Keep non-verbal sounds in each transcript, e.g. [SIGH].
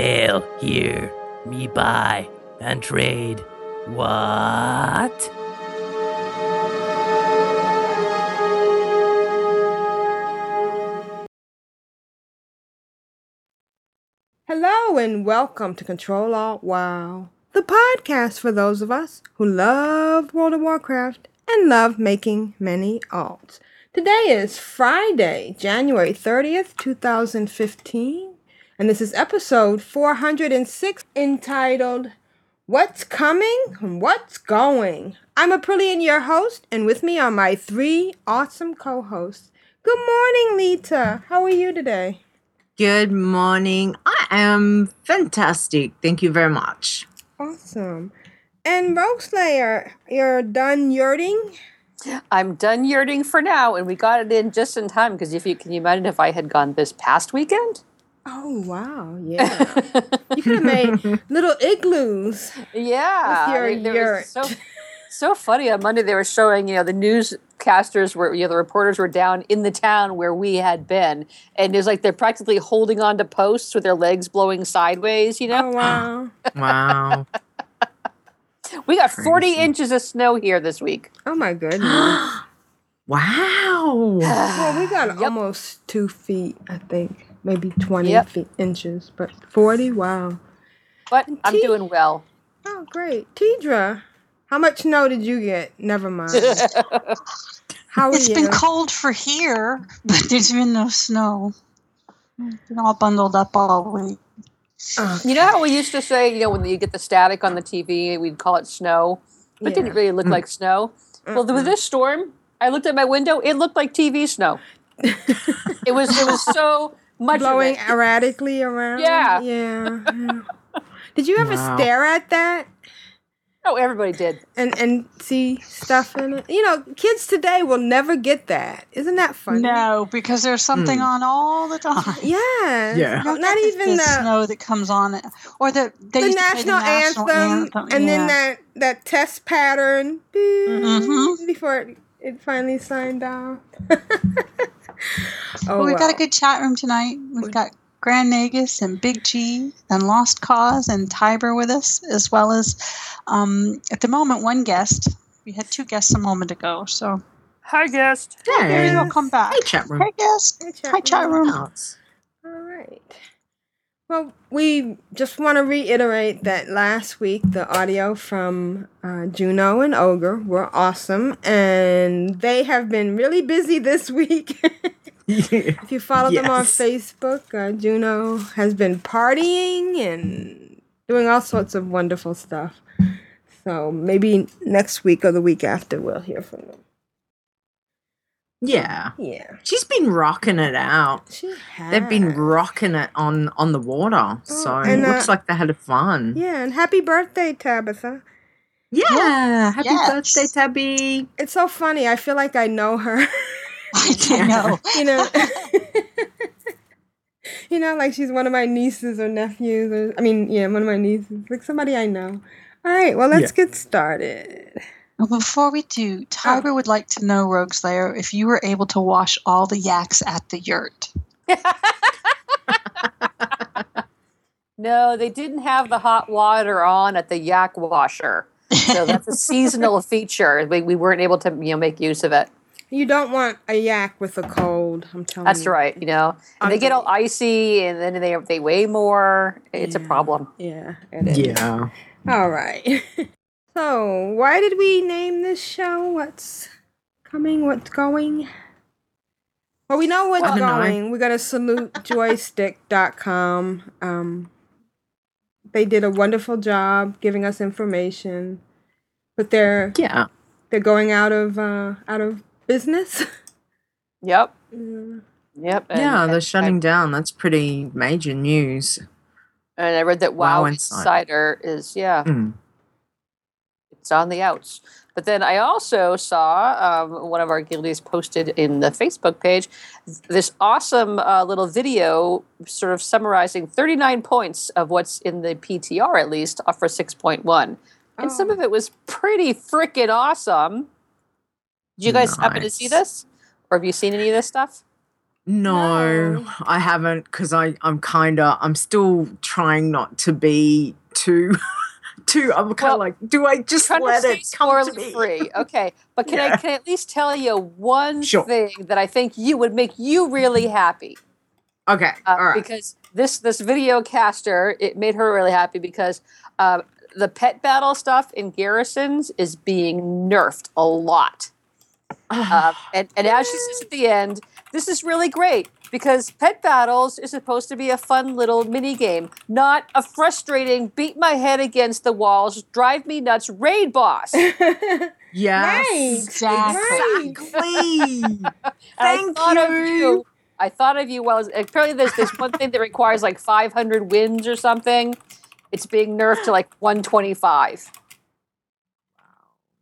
Sail here, me buy, and trade. What? Hello and welcome to Control Alt WoW, the podcast for those of us who love World of Warcraft and love making many alts. Today is Friday, January 30th, 2015, and this is episode 406 entitled What's Coming and What's Going. I'm Aprillian, your host, and with me are my three awesome co hosts. Good morning, Leeta. How are you today? Good morning. I am fantastic. Thank you very much. Awesome. And Rogueslayer, you're done yurting? I'm done yurting for now, and we got it in just in time. Because if you can you imagine if I had gone this past weekend, Oh wow, yeah. [LAUGHS] you could have made little igloos. yeah, With your I mean, there was yurt. so so funny on Monday they were showing you know the newscasters were you know the reporters were down in the town where we had been, and it was like they're practically holding on to posts with their legs blowing sideways. You know, Oh wow. [LAUGHS] Wow. we got 40 inches of snow here this week. Oh my goodness. [GASPS] wow. well, we got [SIGHS] Yep. almost two feet, I think. Maybe twenty Yep. feet inches, but forty, wow. But I'm doing well. Oh great. Tedrah, how much snow did you get? Never mind. [LAUGHS] How are It's you? been cold for here, but there's been no snow. Been all bundled up all week. Oh, You know how we used to say, you know, when you get the static on the TV, we'd call it snow, but it didn't really look like mm. snow. Well, with this storm, I looked at my window; it looked like TV snow. [LAUGHS] it was it was so much blowing Of it. erratically around. Yeah. Yeah. yeah. [LAUGHS] Did you ever Wow. stare at that? Oh, everybody did. and and see stuff in it. You know, kids today will never get that. Isn't that funny? No, because there's something Hmm. on all the time. [LAUGHS] Yeah. Yeah. No, not even the the snow that comes on it, or the they the used to play national, anthem, and yeah. then that that test pattern Mhm. before it, it finally signed off. [LAUGHS] [LAUGHS] oh, Well, we've got a good chat room tonight. We've got Grand Nagus and Big G and Lost Cause and Tiber with us, as well as um, at the moment one guest. We had two guests a moment ago, so Hi, guest. maybe Hey. they'll come back. Hey, chat room. Hey, guest. Hey, chat Hi, chat room. room. All right. Well, we just want to reiterate that last week the audio from uh, Juno and Ogre were awesome, and they have been really busy this week. [LAUGHS] [LAUGHS] if you follow them on Facebook, uh, Juno has been partying and doing all sorts of wonderful stuff. So maybe next week or the week after we'll hear from them. Yeah. Yeah, She's been rocking it out. she has. They've been rocking it on on the water. So it and, uh, looks like they had a fun. Yeah, and happy birthday, Tabitha. Yeah. Happy Yes. birthday, Tabby. It's so funny. I feel like I know her. [LAUGHS] I don't know. [LAUGHS] you know. [LAUGHS] you know, like she's one of my nieces or nephews, or I mean, yeah, one of my nieces, like somebody I know. All right, well, let's get started. Well, Before we do, Tiber would like to know, Rogueslayer, if you were able to wash all the yaks at the yurt. [LAUGHS] No, they didn't have the hot water on at the yak washer, so that's a seasonal [LAUGHS] feature. We, we weren't able to you know make use of it. You don't want a yak with a cold. I'm telling That's you. right. You know, and they get all icy, and then they they weigh more. It's a problem. Yeah, it is. Yeah. All right. [LAUGHS] so, why did we name this show? What's coming? What's going? Well, we know what's I don't know. going. We're going to salute [LAUGHS] Joystiq.com. Um, they did a wonderful job giving us information, but they're Yeah. they're going out of uh, out of business. [LAUGHS] Yep. Mm. Yep. And, yeah, they're I- shutting down. That's pretty major news. And I read that Wow Wow Insider. Insider is yeah, Mm. It's on the outs. But then I also saw um, one of our guildies posted in the Facebook page this awesome uh, little video, sort of summarizing 39 points of what's in the PTR at least uh, for 6.1, and some Oh. of it was pretty freaking awesome. Did you guys happen to see this, or have you seen any of this stuff? No, No. I haven't because I I'm kind of I'm still trying not to be too [LAUGHS] too. I'm kind Well, of like, do I just let to it stay come to me? free. Okay, but can I can I at least tell you one Sure. thing that I think you would make you really happy? Okay, Uh, all right. Because this this video caster it made her really happy because uh, the pet battle stuff in garrisons is being nerfed a lot. [SIGHS] Um, and, and as she says at the end, this is really great because pet battles is supposed to be a fun little mini game, not a frustrating beat my head against the walls, drive me nuts raid boss. [LAUGHS] yes, Right. Exactly. Right. exactly. I Thank thought of you. you. I thought of you. Well, apparently there's this one thing that requires like 500 wins or something. It's being nerfed to like 125.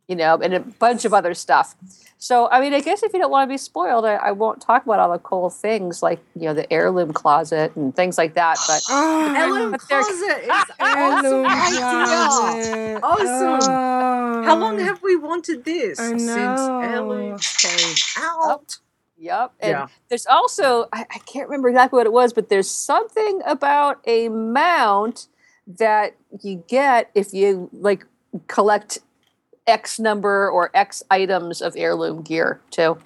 You know, and a bunch of other stuff. So, I mean, I guess if you don't want to be spoiled, I, I won't talk about all the cool things like you know the heirloom closet and things like that. [GASPS] But Oh, Heirloom But closet [LAUGHS] is awesome idea. closet. Awesome. Oh. How long oh. have we wanted this since know. Heirloom came out? Yep. And Yeah. there's also, I, I can't remember exactly what it was, but there's something about a mount that you get if you like collect X number or X items of heirloom gear too.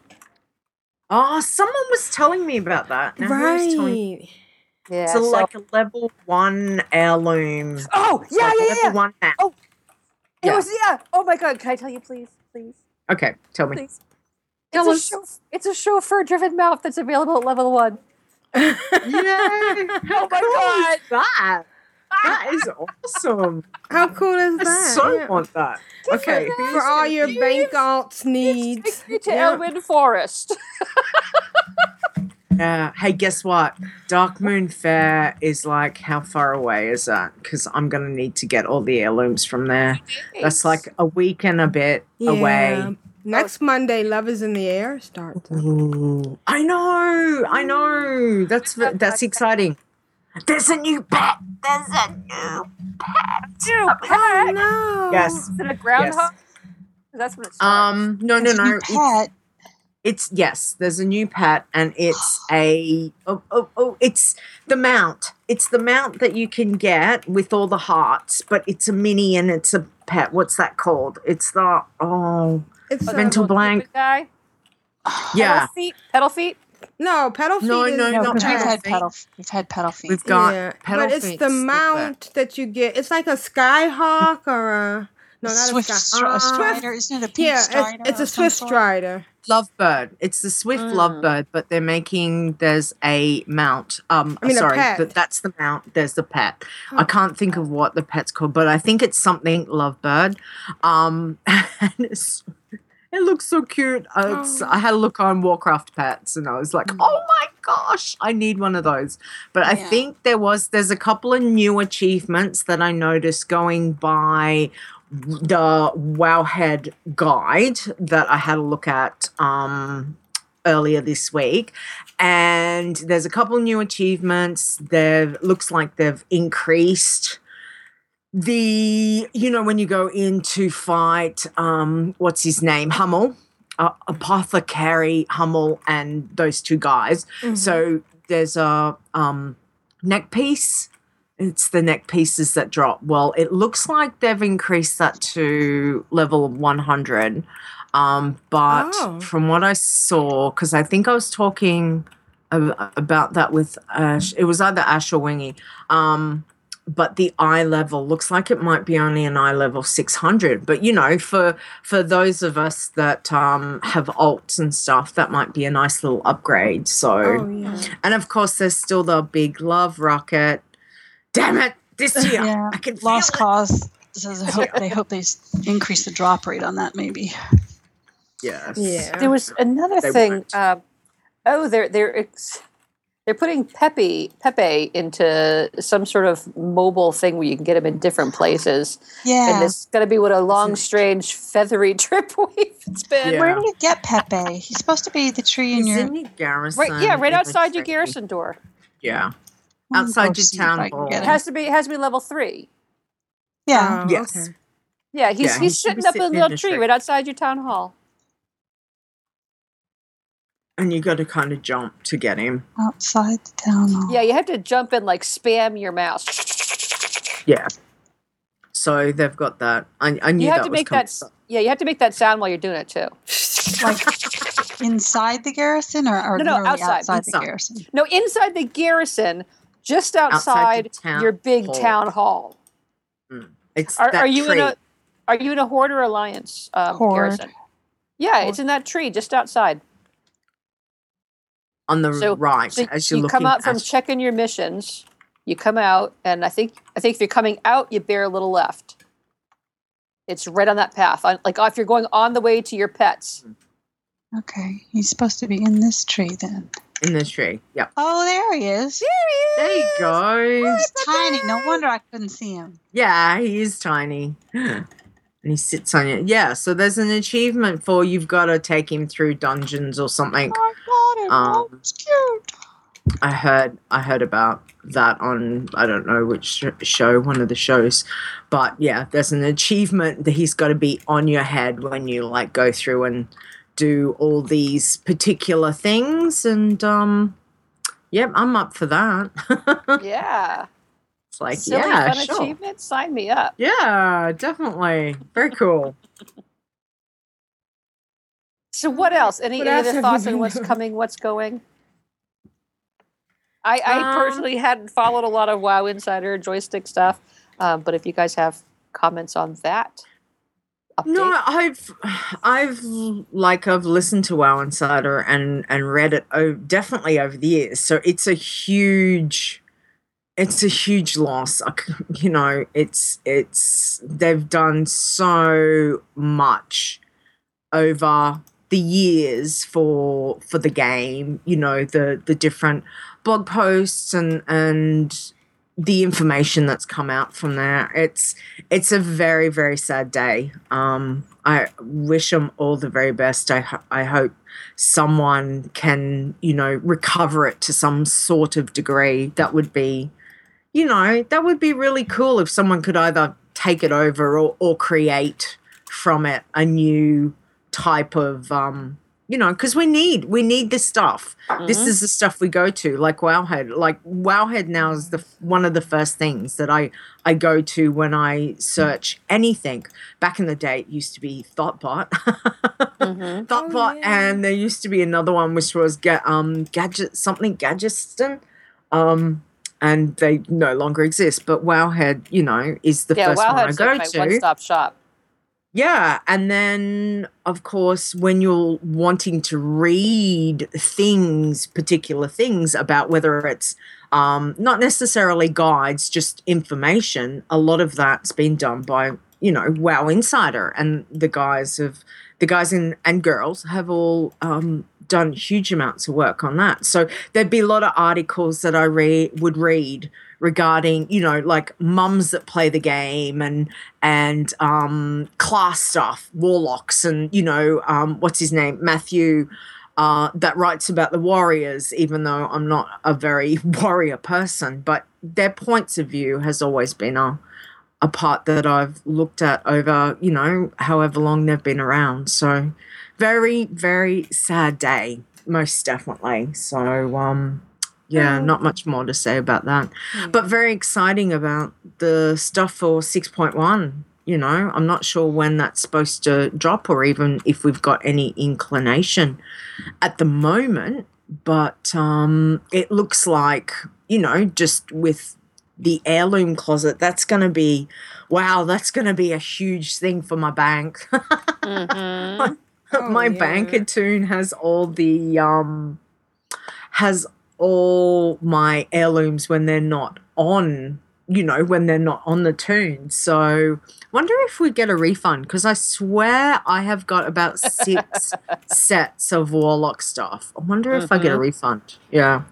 Oh, someone was telling me about that. Now, who me? Right. Yeah. So, so- like a level one heirloom. oh, yeah, like yeah, level yeah. one map. Oh, It yeah. was, yeah. Oh my God. Can I tell you, please? Please, Okay, tell me. please. Tell it's, us. a chauf- it's a chauffeur driven mount that's available at level one. [LAUGHS] Yay! [LAUGHS] How Oh my cool is that? That is awesome. How cool is I that? so Yeah. want that. Okay, who's For all gonna your be- bank alts needs. Take me to Yeah. Elwynn Forest. [LAUGHS] Yeah. Hey, guess what? Darkmoon Faire is like how far away is that? Because I'm gonna need to get all the heirlooms from there. That's like a week and a bit away. Yeah. Next Monday, Love is in the Air starts. Ooh, I know, I know. That's that's exciting. There's a new pet. There's a new Dude, Oh no! yes. Is it a groundhog? That's what it's. Um, no, no, There's a no. new It's, pet. it's yes. There's a new pet, and it's [GASPS] a oh, oh oh. It's the mount. It's the mount that you can get with all the hearts, but it's a mini and it's a pet. What's that called? It's the oh It's a, Mental blank. guy. yeah. Peddlefeet. Pedal feet. No Peddlefeet. No, is no, No, we've pedal had feet. pedal. We've had Peddlefeet. We've got yeah, pedal but it's feet, the still there. mount that you get. It's like a skyhawk or a no, not Swift a stri- sky. Ah. strider, isn't it a pink Yeah, strider? it's, it's a Swift Strider. Lovebird. It's the Swift Mm. Lovebird, but they're making there's a mount. Um, I mean, a sorry, pet. that that's the mount. There's the pet. I can't think of what the pet's called, but I think it's something Lovebird. Um, [LAUGHS] and it's, it looks so cute. Uh, Oh. I had a look on Warcraft pets, and I was like, oh my gosh, I need one of those. But I Yeah. think there was there's a couple of new achievements that I noticed going by the Wowhead guide that I had a look at um, earlier this week. And there's a couple new achievements. There looks like they've increased the, you know, when you go in to fight, um, what's his name? Hummel, uh, Apothecary Hummel, and those two guys. Mm-hmm. So there's a um, neck piece. It's the neck pieces that drop. Well, it looks like they've increased that to level 100. Um, but Oh. from what I saw, because I think I was talking about that with Ash, it was either Ash or Wingy. Um, but the eye level looks like it might be only an eye level 600 but you know for for those of us that um have alts and stuff that might be a nice little upgrade so Oh yeah. and of course, there's still the big love rocket. Damn it! This year, Yeah, I can Lost cause says I hope [LAUGHS] they hope they increase the drop rate on that maybe. Yes. Yeah. There was another They thing. Uh, Oh, they're they're ex- they're putting Pepe Pepe into some sort of mobile thing where you can get him in different places, Yeah. and it's going to be what a long, strange, feathery [LAUGHS] trip it's been. Yeah. Where do you get Pepe? He's supposed to be the tree in He's your. in garrison. Right, yeah, right outside your garrison door. Yeah. Outside your town hall. It has to be it has to be level three. Yeah. Oh, Yes. okay. Yeah, he's Yeah, he's should be sitting up in sitting a little tree tree. right outside your town hall. And you got to kind of jump to get him. outside the town hall. Yeah, you have to jump and like spam your mouse. Yeah. So they've got that. I, I knew You have that to was make coming. that. s- Yeah, you have to make that sound while you're doing it too. Like inside the garrison or, or No, no, outside, outside, inside. the garrison? No, inside the garrison, just outside, Outside town your big hall. town hall. It's Are, that are you tree. in a Are you in a horde or alliance um, Horde. garrison? Yeah, it's in that tree just outside. On the So- right So as you're you come out from at- checking your missions. You come out, and I think I think if you're coming out, you bear a little left. It's right on that path. On, like if you're going on the way to your pets. Mm-hmm. Okay, he's supposed to be in this tree then. in the tree. Yep. Oh, there he is. There you go. He's tiny. No wonder I couldn't see him. Yeah, he is tiny. And he sits on it. Yeah, so there's an achievement for you've got to take him through dungeons or something. I got him. Um, oh, cute. I heard I heard about that on I don't know which show, one of the shows, but yeah, there's an achievement that he's got to be on your head when you like go through and do all these particular things, and um, yep, I'm up for that. [LAUGHS] Yeah, it's like silly yeah, fun sure. achievement. Sign me up. yeah, definitely, very cool. So what else? Any, What any other thoughts on what's coming, what's going? I, I Um, personally hadn't followed a lot of WoW Insider Joystiq stuff, um, but if you guys have comments on that, update. No, I've, I've like I've listened to WoW Insider and and read it oh, definitely over the years. So it's a huge, it's a huge loss. You know, it's it's they've done so much over the years for for the game. You know, the the different blog posts and and the information that's come out from there. It's it's a very very sad day. Um, I wish them all the very best. I I hope someone can you know recover it to some sort of degree. That would be, you know, that would be really cool if someone could either take it over or or create from it a new type of um you know because we need we need this stuff this Mhm. is the stuff we go to like wowhead like wowhead now is the one of the first things that i i go to when i search anything back in the day it used to be Thottbot Mhm. [LAUGHS] Thottbot yeah. and there used to be another one which was get um gadget something gadgetston um and they no longer exist. But wowhead you know is the yeah, first one i Wowhead's go like to. one-stop shop. yeah, and then of course, when you're wanting to read things, particular things about whether it's um, not necessarily guides, just information, a lot of that's been done by you know Wow Insider, and the guys have the guys in, and girls have all um, done huge amounts of work on that. So there'd be a lot of articles that I read would read regarding you know like mums that play the game and and um, class stuff, warlocks, and you know um, what's his name, Matthew, uh, that writes about the warriors. Even though I'm not a very [LAUGHS] warrior person, but their points of view has always been a a part that I've looked at over you know however long they've been around. So very very sad day, most definitely. So um, yeah, Oh. not much more to say about that but very exciting about the stuff for 6.1 you know i'm not sure when that's supposed to drop or even if we've got any inclination at the moment but um it looks like you know just with the heirloom closet that's going to be wow that's going to be a huge thing for my bank [LAUGHS] Mhm. [LAUGHS] Oh, my yeah. banker tune has all the um has all my heirlooms when they're not on you know, when they're not on the tune. So wonder if we get a refund because I swear I have got about six [LAUGHS] sets of Warlock stuff. I wonder if I get a refund. Yeah.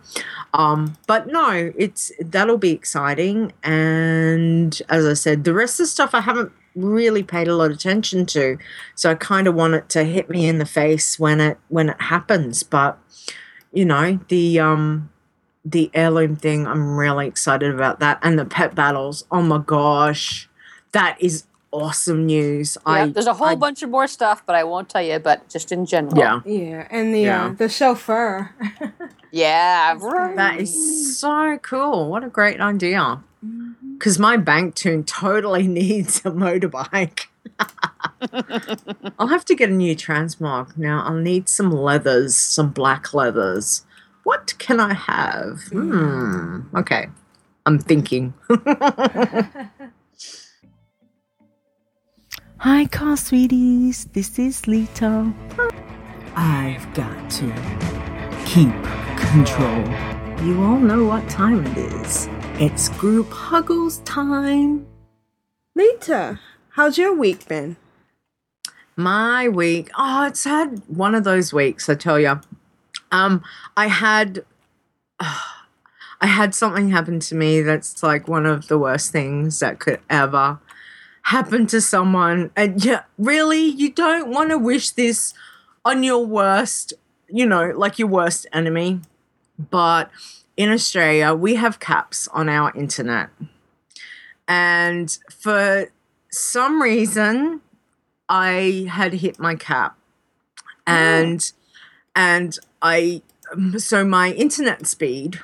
Um, but no, it's that'll be exciting. And as I said, the rest of the stuff I haven't really paid a lot of attention to. So I kind of want it to hit me in the face when it when it happens. But you know, the um the heirloom thing, I'm really excited about that. And the pet battles. Oh my gosh. That is awesome news. Yeah, I there's a whole I- bunch of more stuff, but I won't tell you. But just in general, Yeah. Yeah, and the Yeah. uh, the chauffeur. yeah. [LAUGHS] That is so cool. What a great idea. Because my bank tune totally [LAUGHS] needs a motorbike. [LAUGHS] I'll have to get a new transmog. Now, I'll need some leathers, some black leathers. What can I have? Hmm. Okay. I'm thinking. [LAUGHS] Hi, car sweeties. This is Lito. I've got to keep control. You all know what time it is. It's group huggles time. Leeta, how's your week been? My week. Oh, it's had one of those weeks, I tell you. Um, I had [SIGHS] I had something happen to me that's like one of the worst things that could ever happen to someone. And yeah, really, you don't want to wish this on your worst, you know, like your worst enemy. But in Australia, we have caps on our internet. And for some reason, I had hit my cap. And and I so my internet speed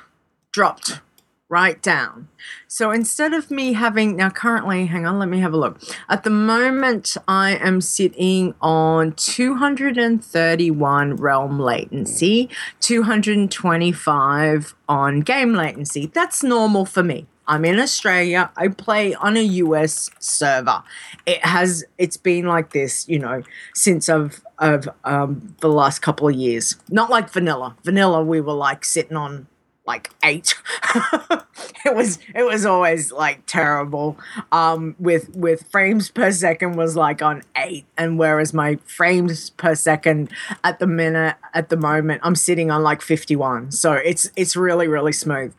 dropped right down. So instead of me having now currently, hang on, let me have a look. At the moment, I am sitting on 231 realm latency, 225 on game latency. That's normal for me. I'm in Australia. I play on a US server. It has it's been like this, you know, since of of um the last couple of years. Not like vanilla. Vanilla we were like sitting on like eight. [LAUGHS] it was it was always like terrible. Um, with with frames per second was like on eight, and whereas my frames per second at the minute at the moment I'm sitting on like fifty one. So it's it's really really smooth.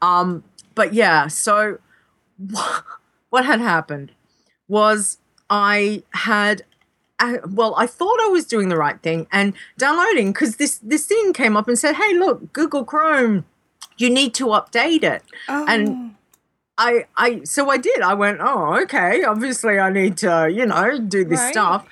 Um, but yeah, so [LAUGHS] what had happened was I had I, well, I thought I was doing the right thing and downloading because this this thing came up and said, "Hey, look, Google Chrome, you need to update it." Oh, And I I so I did. I went, "Oh, okay. Obviously, I need to, you know, do this Right. stuff."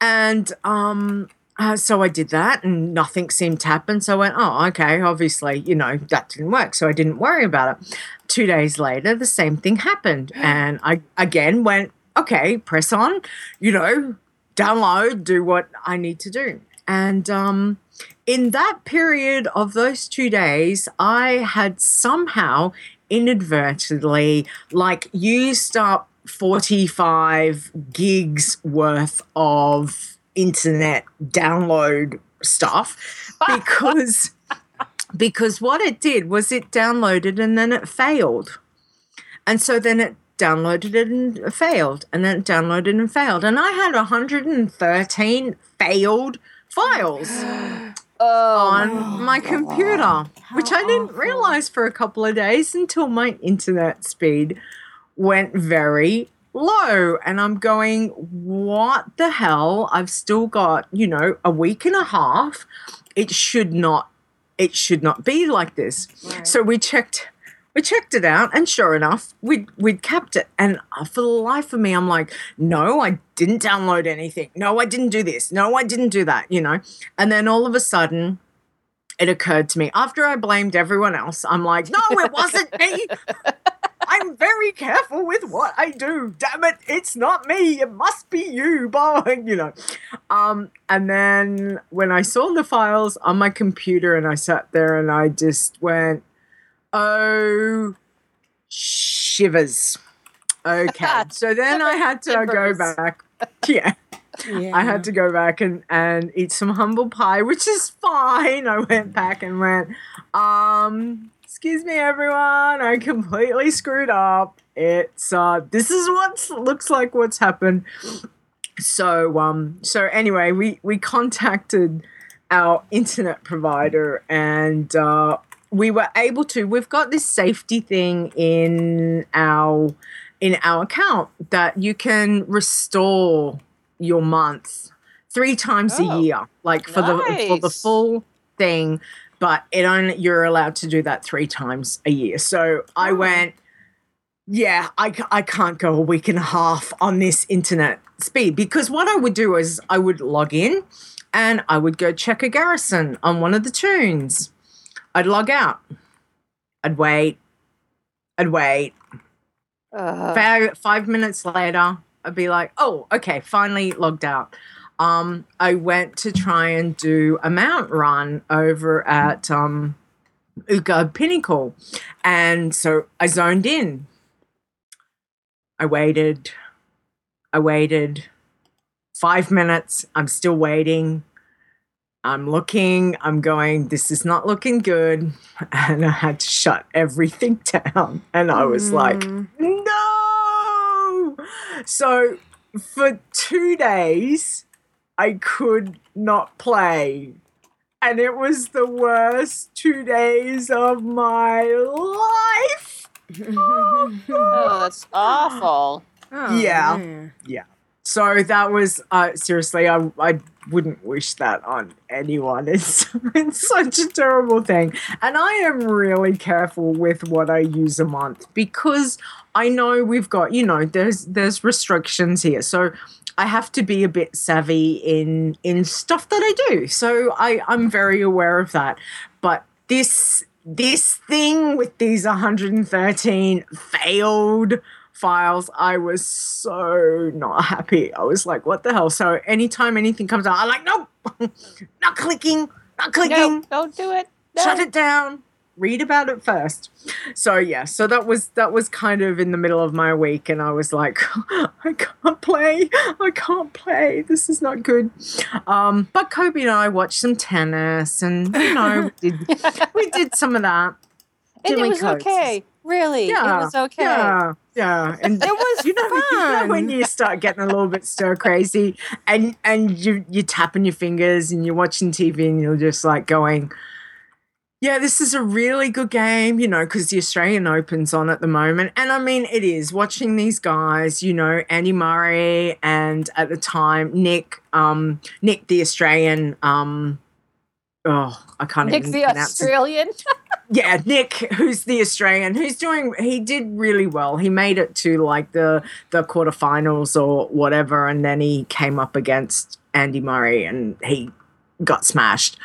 And um uh, so I did that and nothing seemed to happen. So I went, oh, okay, obviously, you know, that didn't work. So I didn't worry about it. Two days later, the same thing happened. [GASPS] And I again went, okay, press on, you know, download, do what I need to do. And um, in that period of those two days, I had somehow inadvertently like used up 45 gigs worth of internet download stuff [LAUGHS] because because what it did was it downloaded and then it failed. And so then it downloaded it and failed, and then it downloaded and failed. And I had 113 failed files [GASPS] Oh, on my computer, which I didn't realize for a couple of days until my internet speed went very low. And I'm going, what the hell? I've still got, you know, a week and a half. It should not, it should not be like this. So we checked. We checked it out, and sure enough, we'd, we'd capped it. And uh, for the life of me, I'm like, no, I didn't download anything. No, I didn't do this. No, I didn't do that, you know? And then all of a sudden, it occurred to me after I blamed everyone else, I'm like, no, it wasn't me. [LAUGHS] I'm very careful with what I do. Damn it, it's not me. It must be you, but [LAUGHS] you know. Um, and then when I saw the files on my computer and I sat there and I just went, oh shivers. Okay. [LAUGHS] so then I had to go back. Yeah. [LAUGHS] yeah. I had to go back and, and eat some humble pie, which is fine. I went back and went, um, excuse me, everyone. I completely screwed up. It's uh, this is what looks like what's happened. So um, so anyway, we we contacted our internet provider and uh, we were able to. We've got this safety thing in our in our account that you can restore your month three times Oh, a year, like for the for the full thing. But it only you're allowed to do that three times a year. So I Oh. went, yeah, I, I can't go a week and a half on this internet speed because what I would do is I would log in and I would go check a garrison on one of the tunes. I'd log out. I'd wait. I'd wait. Ugh. Five, five minutes later, I'd be like, oh, okay, finally logged out. Um, I went to try and do a mount run over at um, Utgarde Pinnacle. And so I zoned in. I waited. I waited five minutes. I'm still waiting. I'm looking, I'm going, this is not looking good. [LAUGHS] And I had to shut everything [LAUGHS] down. And I was like, Mm. no. So for two days, I could not play. And it was the worst two days of my life. [LAUGHS] Oh, that's awful. Oh, Yeah. man. So that was uh, seriously, I, I wouldn't wish that on anyone. [LAUGHS] It's, it's such a terrible thing. And I am really careful with what I use a month because I know we've got, you know, there's there's restrictions here. So I have to be a bit savvy in in stuff that I do. So I, I'm very aware of that. But this this thing with these 113 failed files, I was so not happy. I was like, what the hell? So anytime anything comes out, I'm like, nope, [LAUGHS] not clicking, not clicking, No, don't do it. No. shut it down. Read about it first. So yeah, so that was that was kind of in the middle of my week, and I was like, [LAUGHS] I can't play, I can't play. This is not good. Um, but Kobe and I watched some tennis, and you know, we did, we did some of that. [LAUGHS] And it was coaches. okay. Really, Yeah, it was okay. Yeah, yeah, and It was you know, you know fun. when you start getting a little bit stir crazy, and and you you're tapping your fingers and you're watching TV and you're just like going, yeah, this is a really good game, you know, because the Australian Open's on at the moment, and I mean it is watching these guys, you know, Andy Murray and at the time Nick, um, Nick the Australian, um. Oh, I can't Nick even the Australian. [LAUGHS] yeah, Nick, who's the Australian, who's doing he did really well. He made it to like the the quarterfinals or whatever, and then he came up against Andy Murray and he got smashed.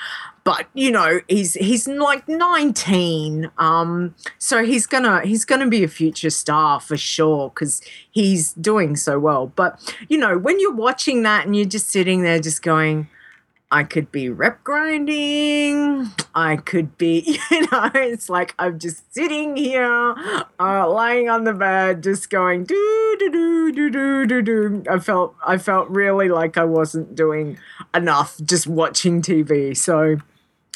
But you know, he's he's like 19. Um, so he's gonna he's gonna be a future star for sure because he's doing so well. But you know, when you're watching that and you're just sitting there just going, I could be rep grinding. I could be, [LAUGHS] you know, it's like I'm just sitting here, uh, lying on the bed, just going do do do do do do do. I felt I felt really like I wasn't doing enough just watching TV. So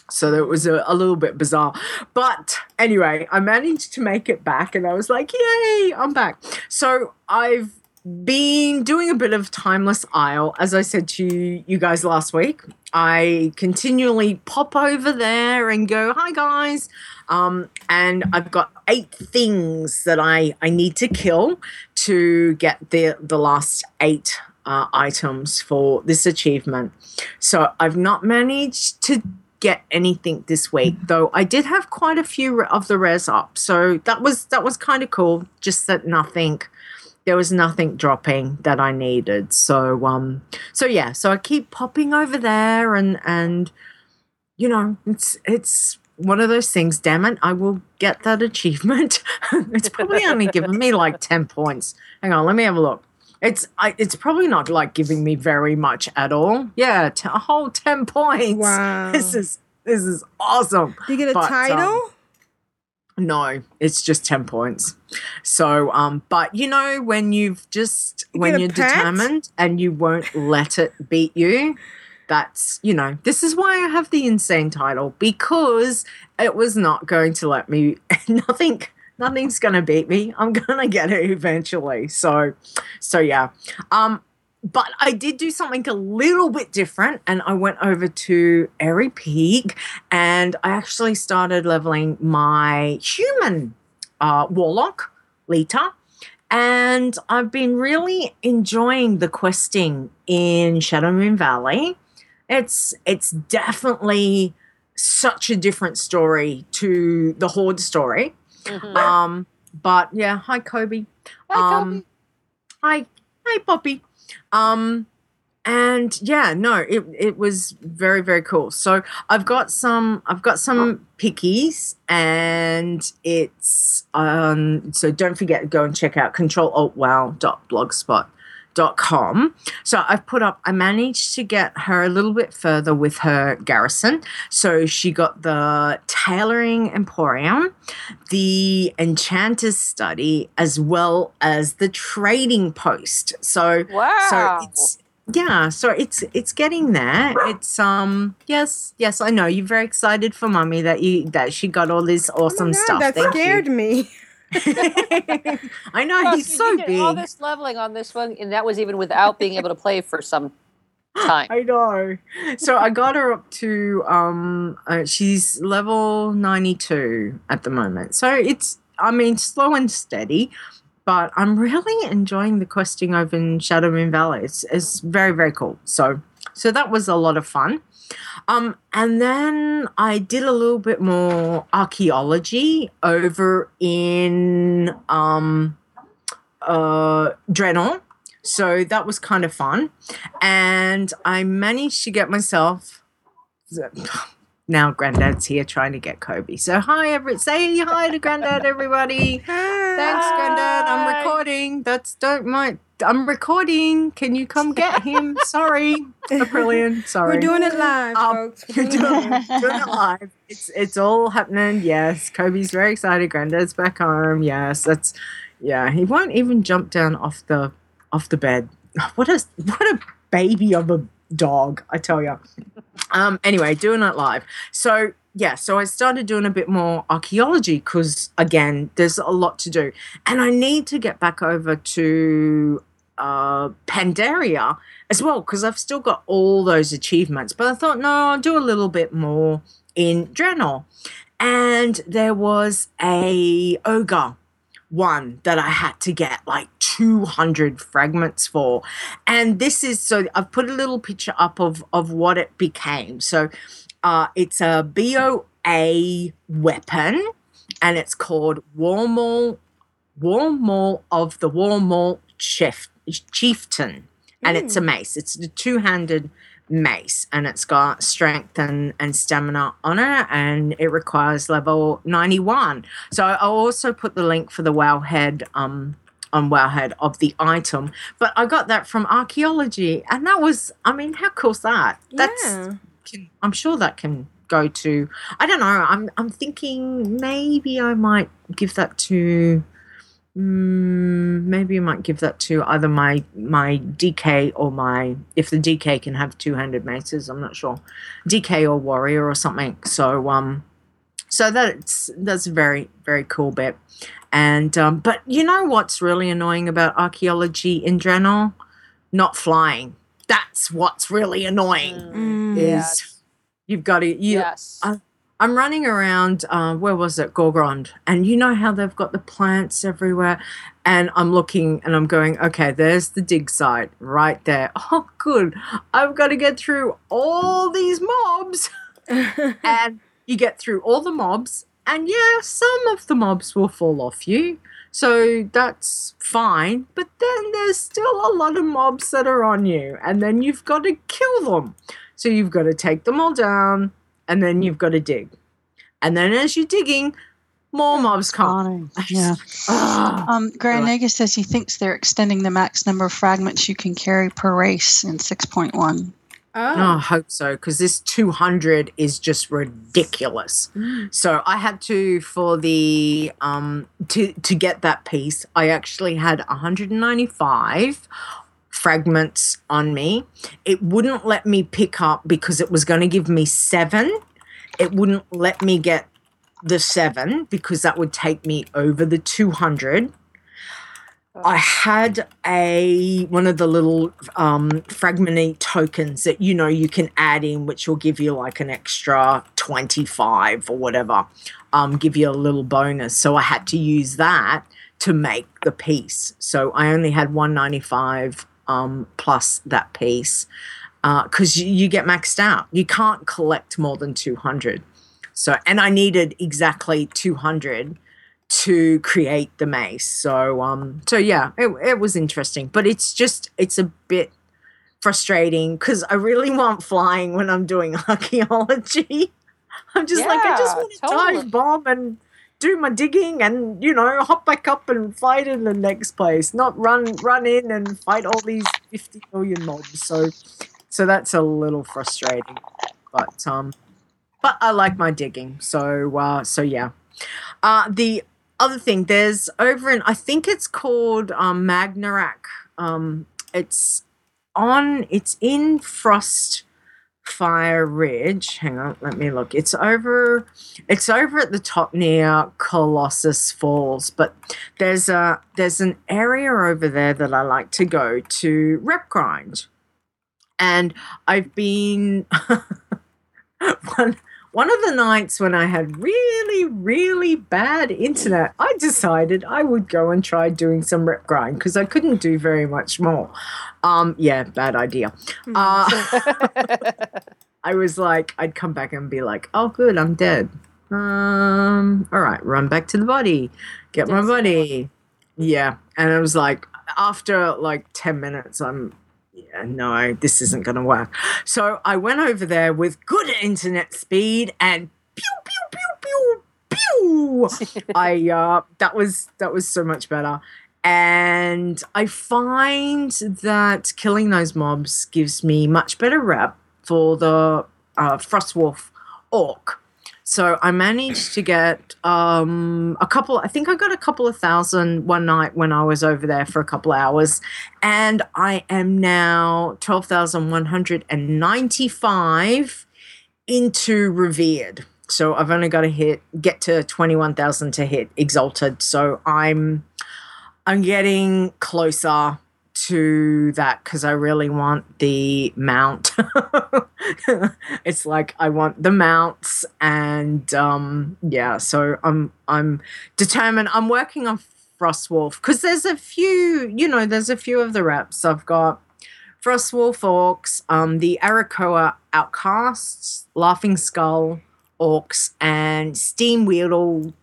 so that was a, a little bit bizarre. But anyway, I managed to make it back and I was like, yay, I'm back. So I've been doing a bit of Timeless Isle, as I said to you, guys last week. I continually pop over there and go, hi guys. Um, and I've got eight things that I, I need to kill to get the, the last eight uh, items for this achievement. So I've not managed to get anything this week though i did have quite a few of the res up so that was that was kind of cool just that nothing there was nothing dropping that i needed. So um so yeah so i keep popping over there and and you know it's it's one of those things damn it i will get that achievement. [LAUGHS] It's probably only given me like 10 points. Hang on let me have a look. It's I, it's probably not like giving me very much at all. Yeah t- a whole 10 points. [LAUGHS] Wow. this is this is awesome. Do you get a But, um, title? No, it's just 10 points. So, um, but you know, when you've just, You when you're determined and you won't let it beat you, that's you know this is why I have the insane title because it was not going to let me [LAUGHS] nothing nothing's gonna beat me. I'm gonna get it eventually. So so yeah. Um but I did do something a little bit different and I went over to Airy Peak and I actually started leveling my human uh, warlock, Leeta. And I've been really enjoying the questing in Shadowmoon Valley. It's it's definitely such a different story to the Horde story. Mhm. Um, but yeah, hi Kobe. Hi, um, Kobe. Hi, hi Poppy. Um, and yeah, no, it it was very very cool. So I've got some I've got some pickies, and it's um. So don't forget to go and check out control oh wow dot controlaltwow.blogspot.com. So I've put up. I managed to get her a little bit further with her garrison. So she got the tailoring emporium, the enchanter's study, as well as the trading post. So Wow. so it's yeah, so it's it's getting there. It's um yes, yes, I know you're very excited for mummy that you that she got all this awesome Oh God, stuff. that Thank scared me. [LAUGHS] I know Well, he's so did all this leveling on this one, and that was even without being able to play for some [GASPS] time. I know. So I got her up to um uh, she's level 92 at the moment. So it's I mean slow and steady, but I'm really enjoying the questing over in Shadowmoon Valley. It's it's very very cool. So so that was a lot of fun. Um and then I did a little bit more archaeology over in um uh Draenor. So that was kind of fun and I managed to get myself. [SIGHS] Now, Granddad's here trying to get Kobe. So, hi, every say hi to Granddad, everybody. [LAUGHS] Thanks, Granddad. I'm recording. That's don't mind. I'm recording. Can you come get him? [LAUGHS] Sorry, Aprillian. Sorry. We're doing it live, Um, folks. We're doing it live. doing it live. It's it's all happening. Yes, Kobe's very excited. Granddad's back home. Yes, that's yeah. He won't even jump down off the off the bed. [SIGHS] What a what a baby of a dog, I tell you. Um. Anyway, doing it live. So yeah, so I started doing a bit more archaeology because again, there's a lot to do, and I need to get back over to uh Pandaria as well because I've still got all those achievements. But I thought, no, I'll do a little bit more in Draenor. And there was a ogre one that I had to get like 200 fragments for. And this is so I've put a little picture up of of what it became. So uh it's a BOA weapon and it's called Warmaul Warmaul of the Warmaul Chief, Chieftain. And it's a mace. It's a two-handed mace and it's got strength and, and stamina on it and it requires level 91 so i'll also put the link for the wowhead um on wowhead of the item but i got that from archaeology and that was i mean how cool's that that's Yeah. can, i'm sure that can go to i don't know i'm i'm thinking maybe i might give that to Mm, maybe I might give that to either my my DK or my if the DK can have two handed maces. I'm not sure, DK or warrior or something. So um, so that's that's a very very cool bit. And um, but you know what's really annoying about archaeology in general? Not flying. That's what's really annoying. Mm. Is Yes. you've got to you yes. I- I'm running around, uh, where was it? Gorgrond. And you know how they've got the plants everywhere? And I'm looking and I'm going, okay, there's the dig site right there. [LAUGHS] Oh, good. I've got to get through all these mobs. [LAUGHS] and you get through all the mobs. And yeah, some of the mobs will fall off you. So that's fine. But then there's still a lot of mobs that are on you. And then you've got to kill them. So you've got to take them all down and then you've got to dig. And then as you're digging, more mobs come. Spawning. [LAUGHS] Yeah. Ah. Um, Grand Nagus says he thinks they're extending the max number of fragments you can carry per race in 6.1. Oh, I hope so, because this 200 is just ridiculous. [GASPS] So I had to for the um to to get that piece. I actually had 195 fragments on me. It wouldn't let me pick up because it was going to give me seven. It wouldn't let me get the seven because that would take me over the 200. I had a one of the little um, fragmenty tokens that you know you can add in, which will give you like an extra twenty five or whatever, um, give you a little bonus. So I had to use that to make the piece. So I only had one ninety five um, plus that piece because you, you get maxed out. You can't collect more than two hundred. So and I needed exactly two hundred to create the mace. So um so yeah, it, it was interesting, but it's just it's a bit frustrating because I really [LAUGHS] want flying when I'm doing [LAUGHS] archaeology. I'm just like I just want to totally. dive bomb and do my digging and you know hop back up and fight in the next place, not run run in and fight all these 50 million mobs. So so that's a little frustrating, but um but I like my digging. So uh so yeah. Uh the other thing, there's over in I think it's called um, Magnarok. Um, it's on. It's in Frost Fire Ridge. Hang on, let me look. It's over. It's over at the top near Colossus Falls. But there's a there's an area over there that I like to go to rep grind, and I've been [LAUGHS] one one of the nights when I had really, really bad internet, I decided I would go and try doing some rep grind because I couldn't do very much more. Um, yeah, bad idea. Uh, [LAUGHS] I was like, I'd come back and be like, oh, good, I'm dead. Um, all right, run back to the body, get my body. Yeah, and I was like, after like 10 minutes, I'm no, this isn't going to work. So I went over there with good internet speed and pew pew pew pew pew. [LAUGHS] I uh, that was that was so much better. And I find that killing those mobs gives me much better rep for the uh, Frostwolf Orc. So I managed to get um, a couple. I think I got a couple of thousand one night when I was over there for a couple hours, and I am now twelve thousand one hundred and ninety-five into revered. So I've only got to hit get to twenty one thousand to hit exalted. So I'm I'm getting closer to that because I really want the mount. [LAUGHS] it's like I want the mounts and um yeah, so I'm I'm determined. I'm working on Frostwolf because there's a few, you know, there's a few of the reps. I've got Frostwolf Orcs, um, the Arakkoa Outcasts, Laughing Skull Orcs, and Steamwheedle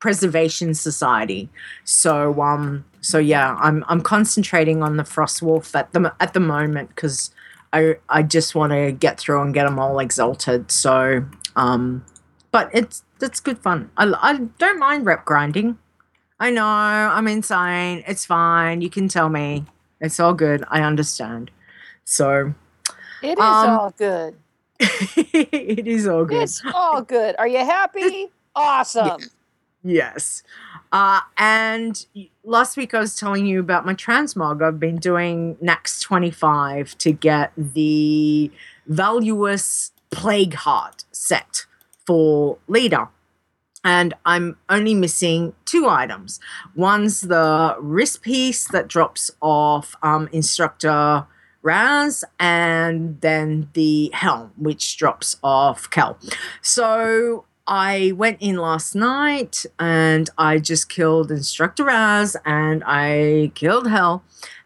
Preservation Society. So um so yeah, I'm I'm concentrating on the Frostwolf at the at the moment because I I just want to get through and get them all exalted. So um, but it's it's good fun. I I don't mind rep grinding. I know I'm insane. It's fine. You can tell me. It's all good. I understand. So It is Um, all good. [LAUGHS] it is all good. It's all good. Are you happy? [LAUGHS] Awesome. Yes. Uh, and last week I was telling you about my transmog. I've been doing Naxx 25 to get the Valuous Plague Heart set for Leeta. And I'm only missing two items. One's the wrist piece that drops off um, instructor Raz, and then the helm, which drops off Kel. So I went in last night and I just killed Instructor Raz and I killed Hell,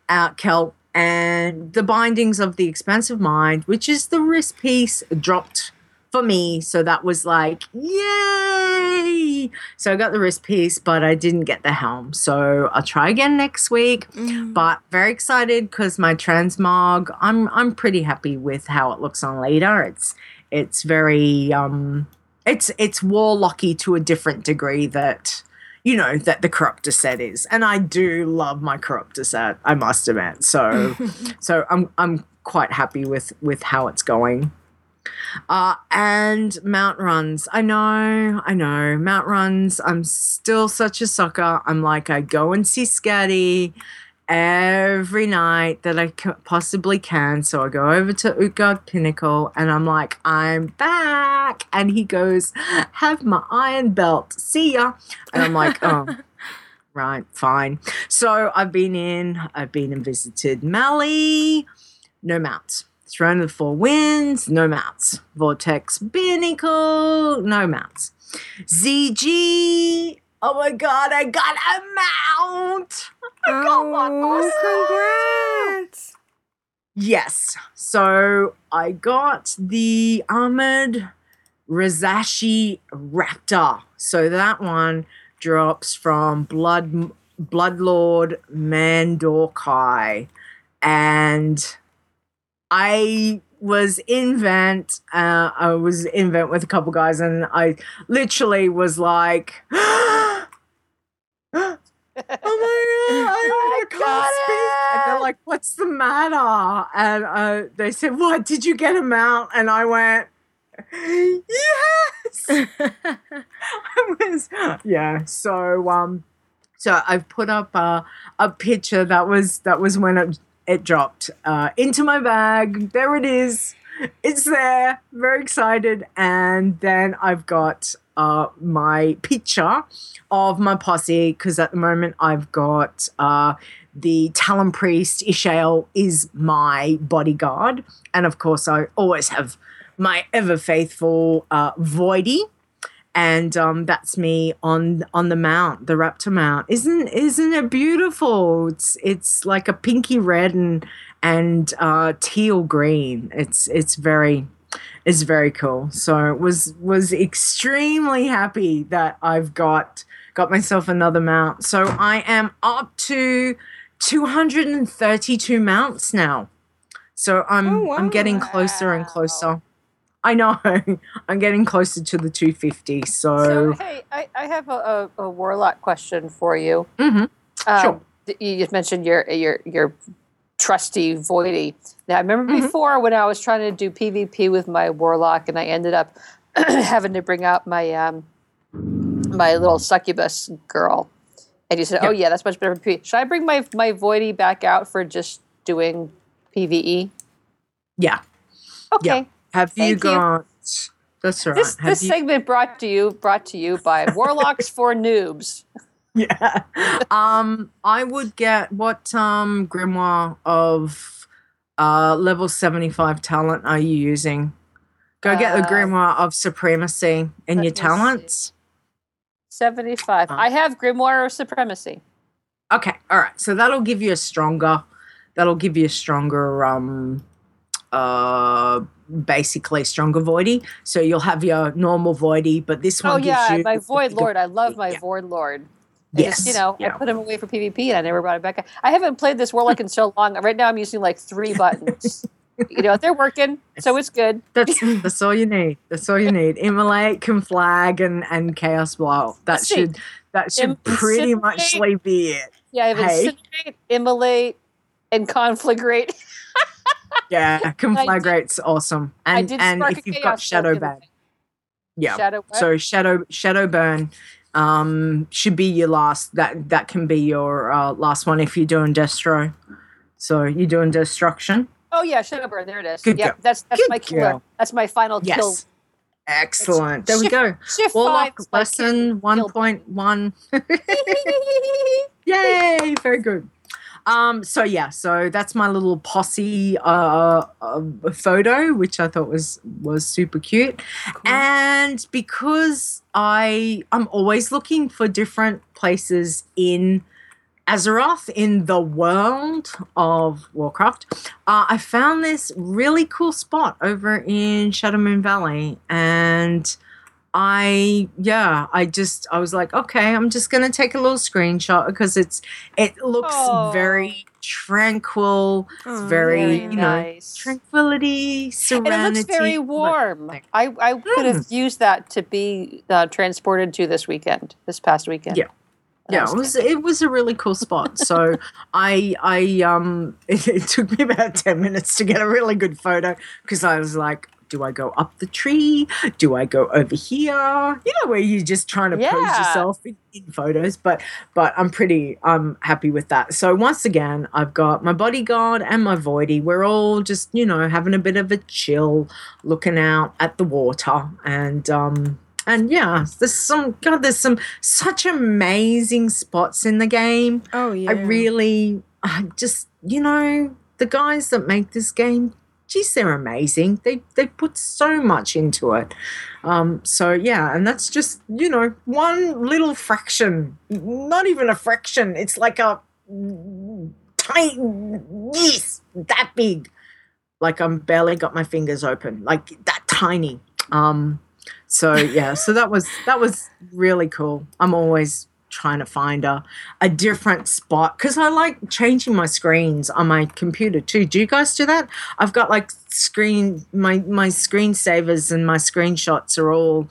uh, Kel, and the bindings of the expansive mind, which is the wrist piece, dropped for me. So that was like, yay! So I got the wrist piece, but I didn't get the helm. So I'll try again next week. But very excited because my transmog, I'm I'm pretty happy with how it looks on Leeta. It's it's very um it's it's warlocky to a different degree that you know that the corruptor set is. And i do love my corruptor set i must admit. So [LAUGHS] so i'm i'm quite happy with with how it's going. Uh and mount runs. I know i know. Mount runs i'm still such a sucker. I'm like i go and see Skadi every night that I possibly can. So I go over to Utgarde Pinnacle and I'm like, I'm back. And he goes, Have my iron belt. See ya. And I'm like, Oh, [LAUGHS] right, fine. So I've been in, I've been and visited Mali, no mounts. Throne of the Four Winds, no mounts. Vortex Pinnacle, no mounts. ZG, oh my god, I got a mount. I got one. Oh, congrats! Yes. So I got the armored Razzashi Raptor. So that one drops from Blood Bloodlord Mandokir. And I was in Vent. Uh, I was in Vent with a couple guys, and I literally was like, [GASPS] "Oh my god, I, [LAUGHS] I can't speak!" And they're like, "What's the matter?" And uh, they said, "What? Did you get him out?" And I went, "Yes." [LAUGHS] I was, yeah. So, um, so I've put up a, a picture that was that was when it it dropped uh, into my bag. There it is. It's there. Very excited. And then I've got uh, my picture of my posse because at the moment I've got uh, the Talon Priest Ishaal is my bodyguard, and of course I always have my ever faithful uh, Voidy and um, that's me on on the mount, the Raptor mount. Isn't isn't it beautiful? It's it's like a pinky red and and uh, teal green. It's it's very it's very cool. So was was extremely happy that I've got got myself another mount. So I am up to 232 mounts now. So I'm Oh, I'm getting closer and closer. I know. [LAUGHS] I'm getting closer to the 250. So, So hey, I, I have a, a, a warlock question for you. Mhm. Um, Sure. You just mentioned your your your trusty Voidy. Now I remember Mhm. before when I was trying to do PvP with my warlock, and I ended up [CLEARS THROAT] having to bring out my um my little succubus girl, and you said, "Oh yeah, that's much better for PvE." Should I bring my my Voidy back out for just doing PVE? yeah. Okay. Have you Thank you. got That's all right. This this you- segment brought to you brought to you by Warlocks for Noobs. [LAUGHS] [LAUGHS] yeah. Um, I would get what um grimoire of uh level 75 talent are you using? Go get the Uh, grimoire of supremacy in your see. talents. 75. Uh. I have Grimoire of Supremacy. Okay, all right. So that'll give you a stronger that'll give you a stronger um uh basically stronger voidy. So you'll have your normal voidy, but this one Oh gives yeah, you my Void Lord. I love my yeah. Void Lord. I just, you know, yeah. I put him away for PvP and I never brought it back. I haven't played this Warlock in so long. Right now I'm using like three buttons. you know, they're working, so it's good. That's [LAUGHS] that's all you need. That's all you need. Immolate, conflag, and and chaos bolt. That Let's see. should that should Im- pretty much incinerate. be it. Yeah, I have Hey. Incinerate, Immolate, and Conflagrate. [LAUGHS] Yeah, conflagrate's awesome. I And did and spark if a you've got shadow the other ban, yeah. Shadow what? So shadow shadow burn um should be your last that that can be your uh, last one if you're doing destro. So you're doing destruction. Oh yeah, Shadowburn. There it is. Good yep, girl. that's that's Good my killer. girl. That's my final kill. Yes. Excellent. There we go. Shift Warlock five lesson one point one. [LAUGHS] [LAUGHS] Yay! Very good. Um, so yeah, so that's my little posse uh, uh, photo, which I thought was was super cute. And because I I'm always looking for different places in Azeroth in the world of Warcraft, uh, I found this really cool spot over in Shadowmoon Valley, and I yeah, I just I was like, okay, I'm just gonna take a little screenshot because it's it looks Oh. very tranquil, it's Oh, very, you know nice. tranquility, and serenity. it looks very like- warm. I, I could have used that to be uh, transported to this weekend, this past weekend. Yeah. I yeah, it was it was a really cool spot. So [LAUGHS] I I um it, [LAUGHS] it took me about ten minutes to get a really good photo because I was like, Do I go up the tree? Do I go over here? You know, where you're just trying to pose yourself in, in photos. But but I'm pretty I'm happy with that. So once again, I've got my bodyguard and my voidy. We're all just, you know, having a bit of a chill, looking out at the water. And um and yeah, there's some God, there's some such amazing spots in the game. Oh yeah. I really, I just, you know, the guys that make this game, geez, they're amazing. They they put so much into it. Um, so yeah, and that's just, you know, one little fraction, not even a fraction. It's like a tiny, yes, that big. Like I'm barely got my fingers open, like that tiny. Um, so yeah, so that was that was really cool. I'm always trying to find a a different spot because I like changing my screens on my computer too. Do you guys do that? I've got like screen my my screensavers and my screenshots are all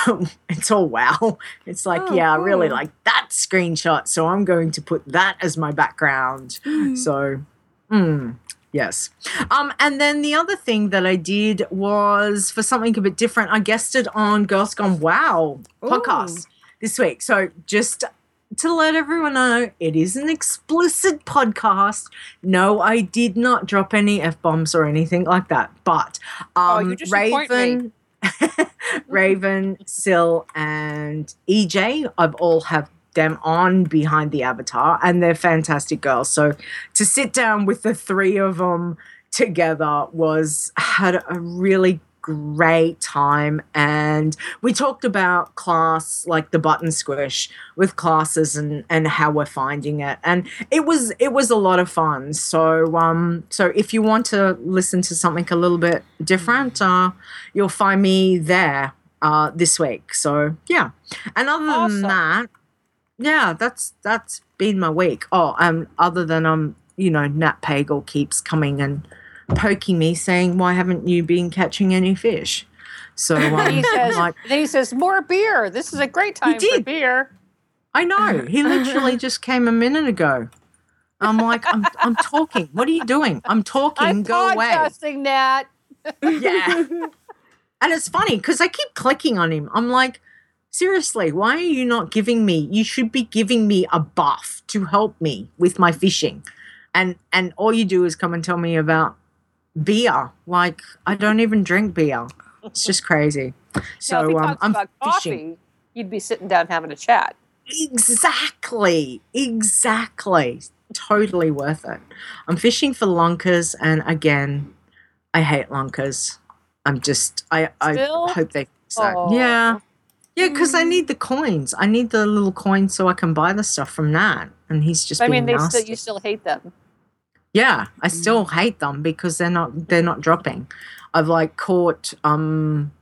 [LAUGHS] it's all wow. It's like, Oh, yeah, I really like that screenshot. So I'm going to put that as my background. So mm, yes. Um, and then the other thing that I did was for something a bit different. I guested on Girls Gone Wow podcast this week. So just to let everyone know, it is an explicit podcast. No, I did not drop any f bombs or anything like that. But Oh, um, disappoint. Raven, [LAUGHS] Raven, Sil, and EJ, I've all have them on behind the avatar, and they're fantastic girls. So to sit down with the three of them together was had a really great time. And we talked about class like the button squish with classes and and how we're finding it. And it was it was a lot of fun. So um so if you want to listen to something a little bit different uh you'll find me there uh this week. So yeah. And other Awesome. than that yeah that's that's been my week. Oh um other than um you know nat Pagle keeps coming and poking me saying why haven't you been catching any fish so [LAUGHS] um, he says, like he says, more beer. This is a great time for beer. I know. [LAUGHS] He literally just came a minute ago. I'm like, I'm, I'm talking. What are you doing? I'm talking. I'm go away. podcasting, Nat. Yeah. and it's funny because I keep clicking on him. I'm like, seriously, why are you not giving me? You should be giving me a buff to help me with my fishing. And and all you do is come and tell me about beer. Like I don't even drink beer. It's just crazy. now, So he um, I'm fishing. coffee, you'd be sitting down having a chat. Exactly. Exactly. Totally worth it. I'm fishing for lunkers, and again, I hate lunkers. I'm just, I, I hope they that. Aw. Yeah. Yeah, because I need the coins. I need the little coins so I can buy the stuff from that. And he's just I mean, they nasty. still, you still hate them. Yeah, I still hate them because they're not they're not dropping. I've like caught um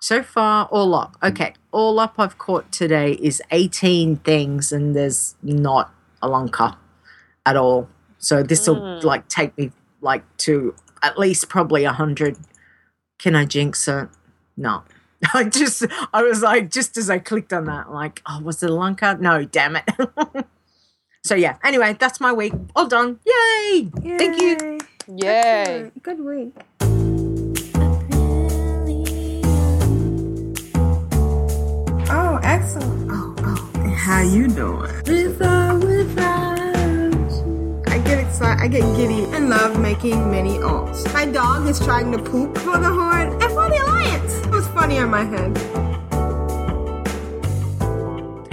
so far all up. Okay, all up I've caught today is 18 things and there's not a lunker at all. So this will Mm. like take me like to at least probably a 100. Can I jinx it? No. [LAUGHS] I just I was like just as I clicked on that like, oh, was it a lunker? No, damn it. [LAUGHS] so yeah, anyway, that's my week. All done. Yay! Thank you. Yay. Good week. Oh, excellent. Oh, oh. How you doing? I get excited. I get giddy and love making many alts. My dog is trying to poop for the Horde and for the Alliance. It was funny on my head.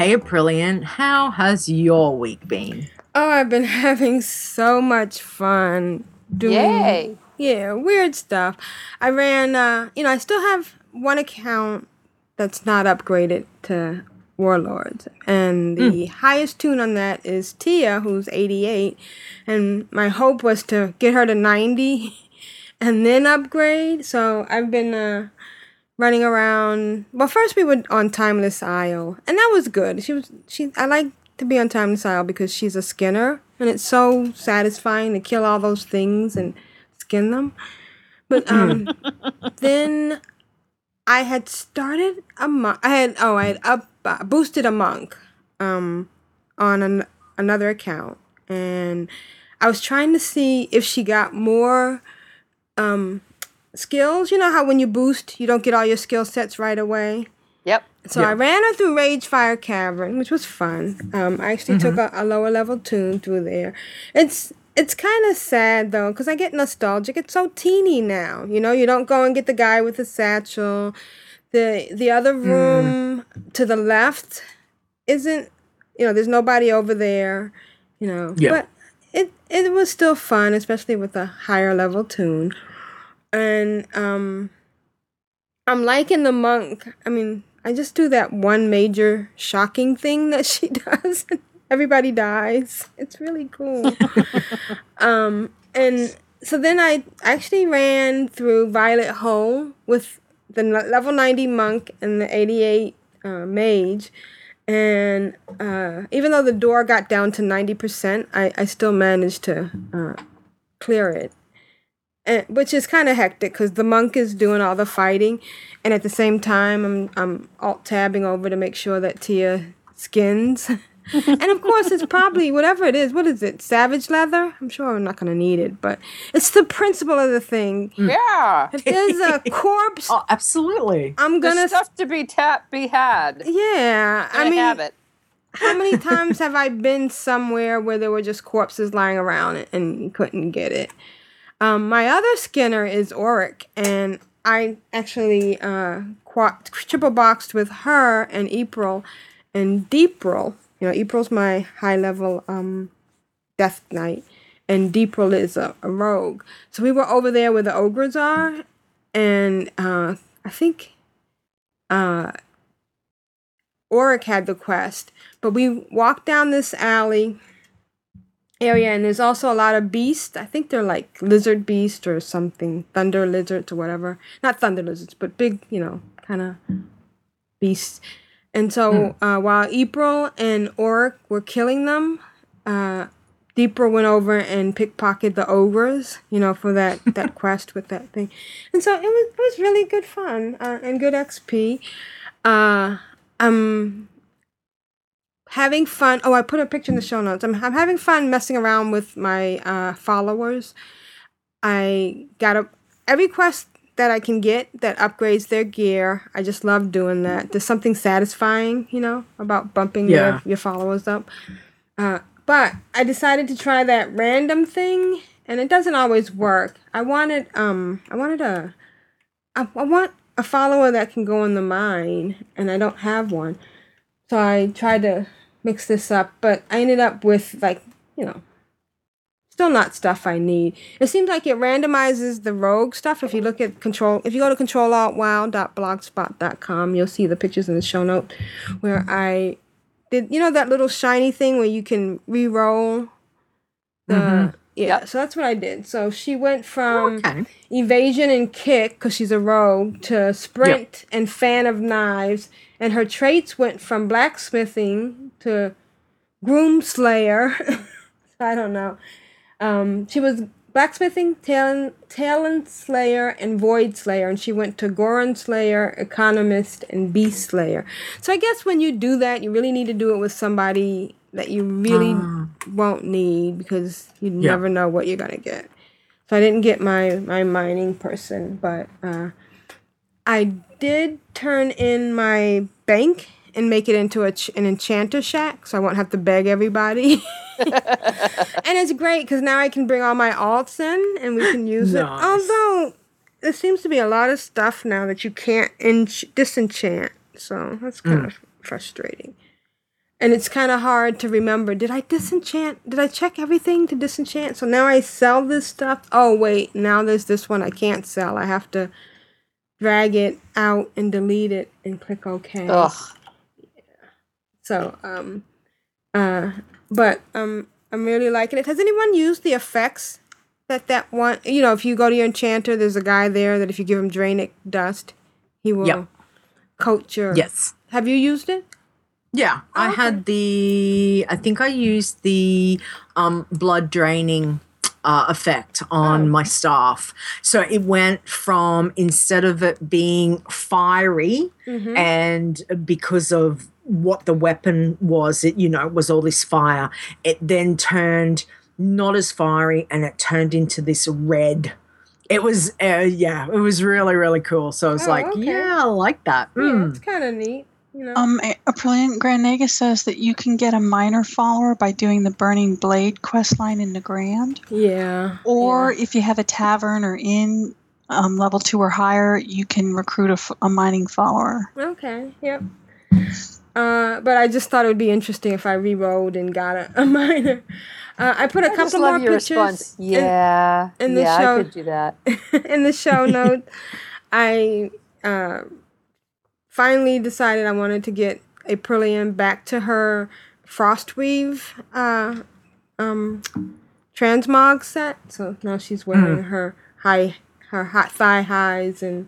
Hey Aprillian, how has your week been? Oh, I've been [LAUGHS] having so much fun doing Yay. yeah, weird stuff. I ran uh you know, I still have one account that's not upgraded to Warlords. And the highest tune on that is Tia, who's 88. And my hope was to get her to 90 [LAUGHS] and then upgrade. So I've been uh running around. Well, first we were on Timeless Isle, and that was good. She was she. I like to be on Timeless Isle because she's a skinner, and it's so satisfying to kill all those things and skin them. But um, [LAUGHS] then I had started a monk. I had oh I had up uh, boosted a monk um on an, another account, and I was trying to see if she got more um skills. You know how when you boost, you don't get all your skill sets right away. Yep. So I ran her through Rage Fire Cavern, which was fun. Um, I actually took a, a lower level tune through there. It's it's kind of sad though, because I get nostalgic. It's so teeny now. You know, you don't go and get the guy with the satchel. The the other room to the left isn't. You know, there's nobody over there. You know, Yeah. but it it was still fun, especially with a higher level tune. And um, I'm liking the monk. I mean, I just do that one major shocking thing that she [LAUGHS] does. Everybody dies. It's really cool. [LAUGHS] um, and so then I actually ran through Violet Hold with the level 90 monk and the 88 uh, mage. And uh, even though the door got down to 90%, I, I still managed to uh, clear it and, which is kind of hectic because the monk is doing all the fighting, and at the same time, I'm I'm alt tabbing over to make sure that Tia skins. [LAUGHS] and of course, it's probably whatever it is. What is it? Savage leather? I'm sure I'm not gonna need it, but it's the principle of the thing. Hmm. Yeah. If there's a [LAUGHS] corpse, Oh, absolutely. I'm gonna. stuff to be tap be had. yeah, I I mean, have it. how many [LAUGHS] times have I been somewhere where there were just corpses lying around and you couldn't get it? Um, my other Skinner is Auric, and I actually uh, triple boxed with her and April and Deepril. You know, April's my high level um, Death Knight, and Deepril is a, a rogue. So we were over there where the ogres are, and uh, I think uh, Auric had the quest. But we walked down this alley area, and there's also a lot of beasts. I think they're like lizard beast or something, thunder lizards or whatever. Not thunder lizards, but big, you know, kind of beasts. And so uh, while April and Auric were killing them, uh, Deeper went over and pickpocketed the ogres, you know, for that, [LAUGHS] that quest with that thing. And so it was it was really good fun uh, and good XP. Uh, I'm having fun. Oh, I put a picture in the show notes. I'm, I'm having fun messing around with my uh, followers. I got a every quest that I can get that upgrades their gear. I just love doing that. There's something satisfying, you know, about bumping Yeah. your, your followers up. Uh, but I decided to try that random thing, and it doesn't always work. I wanted um I wanted a I, I want a follower that can go in the mine, and I don't have one. So I tried to mix this up, but I ended up with like you know still not stuff I need. It seems like it randomizes the rogue stuff. If you look at control, if you go to controlaltwow.blogspot.com, you'll see the pictures in the show note where I did. You know that little shiny thing where you can re-roll the. Mm-hmm. Yeah, so that's what I did. So she went from oh, Okay. evasion and kick because she's a rogue to sprint and fan of knives, and her traits went from blacksmithing to groom slayer. [LAUGHS] I don't know. Um, she was blacksmithing, talon, talon slayer, and void slayer, and she went to goron slayer, economist, and beast slayer. So I guess when you do that, you really need to do it with somebody that you really won't need because you Yeah. never know what you're gonna get. So I didn't get my my mining person, but uh, I did turn in my bank and make it into a ch- an enchanter shack, so I won't have to beg everybody. [LAUGHS] and it's great because now I can bring all my alts in and we can use it. Although there seems to be a lot of stuff now that you can't ench- disenchant, so that's hmm. kind of frustrating. And it's kind of hard to remember. Did I disenchant? Did I check everything to disenchant? So now I sell this stuff. Oh wait, now there's this one I can't sell. I have to drag it out and delete it and click OK. Ugh. So, um, uh, but um, I'm really liking it. Has anyone used the effects that that one? You know, if you go to your enchanter, there's a guy there that if you give him Draenic dust, he will Yep. coat your. Yes. Have you used it? Yeah, I okay. had the. I think I used the um, blood draining uh, effect on my staff. So it went from instead of it being fiery, and because of what the weapon was, it you know was all this fire. It then turned not as fiery, and it turned into this red it was uh, yeah, it was really really cool. So I was Oh, like, okay. yeah, I like that. Yeah, Mm. it's kind of neat. You know. Um, A- Aprillian Grand Nagus says that you can get a minor follower by doing the Burning Blade quest line in Nagrand. yeah. Or if you have a tavern or inn um, level two or higher, you can recruit a, f- a mining follower. Okay. Yep. Uh, but I just thought it would be interesting if I re-rolled and got a, a [LAUGHS] minor. Uh, I put a I couple just love more your pictures. response. in- Yeah, in the yeah, show- I could do that. [LAUGHS] in the show [LAUGHS] notes. I uh, finally decided I wanted to get a Aprillian back to her Frostweave uh, um, transmog set. So now she's wearing her high, her hot thigh highs and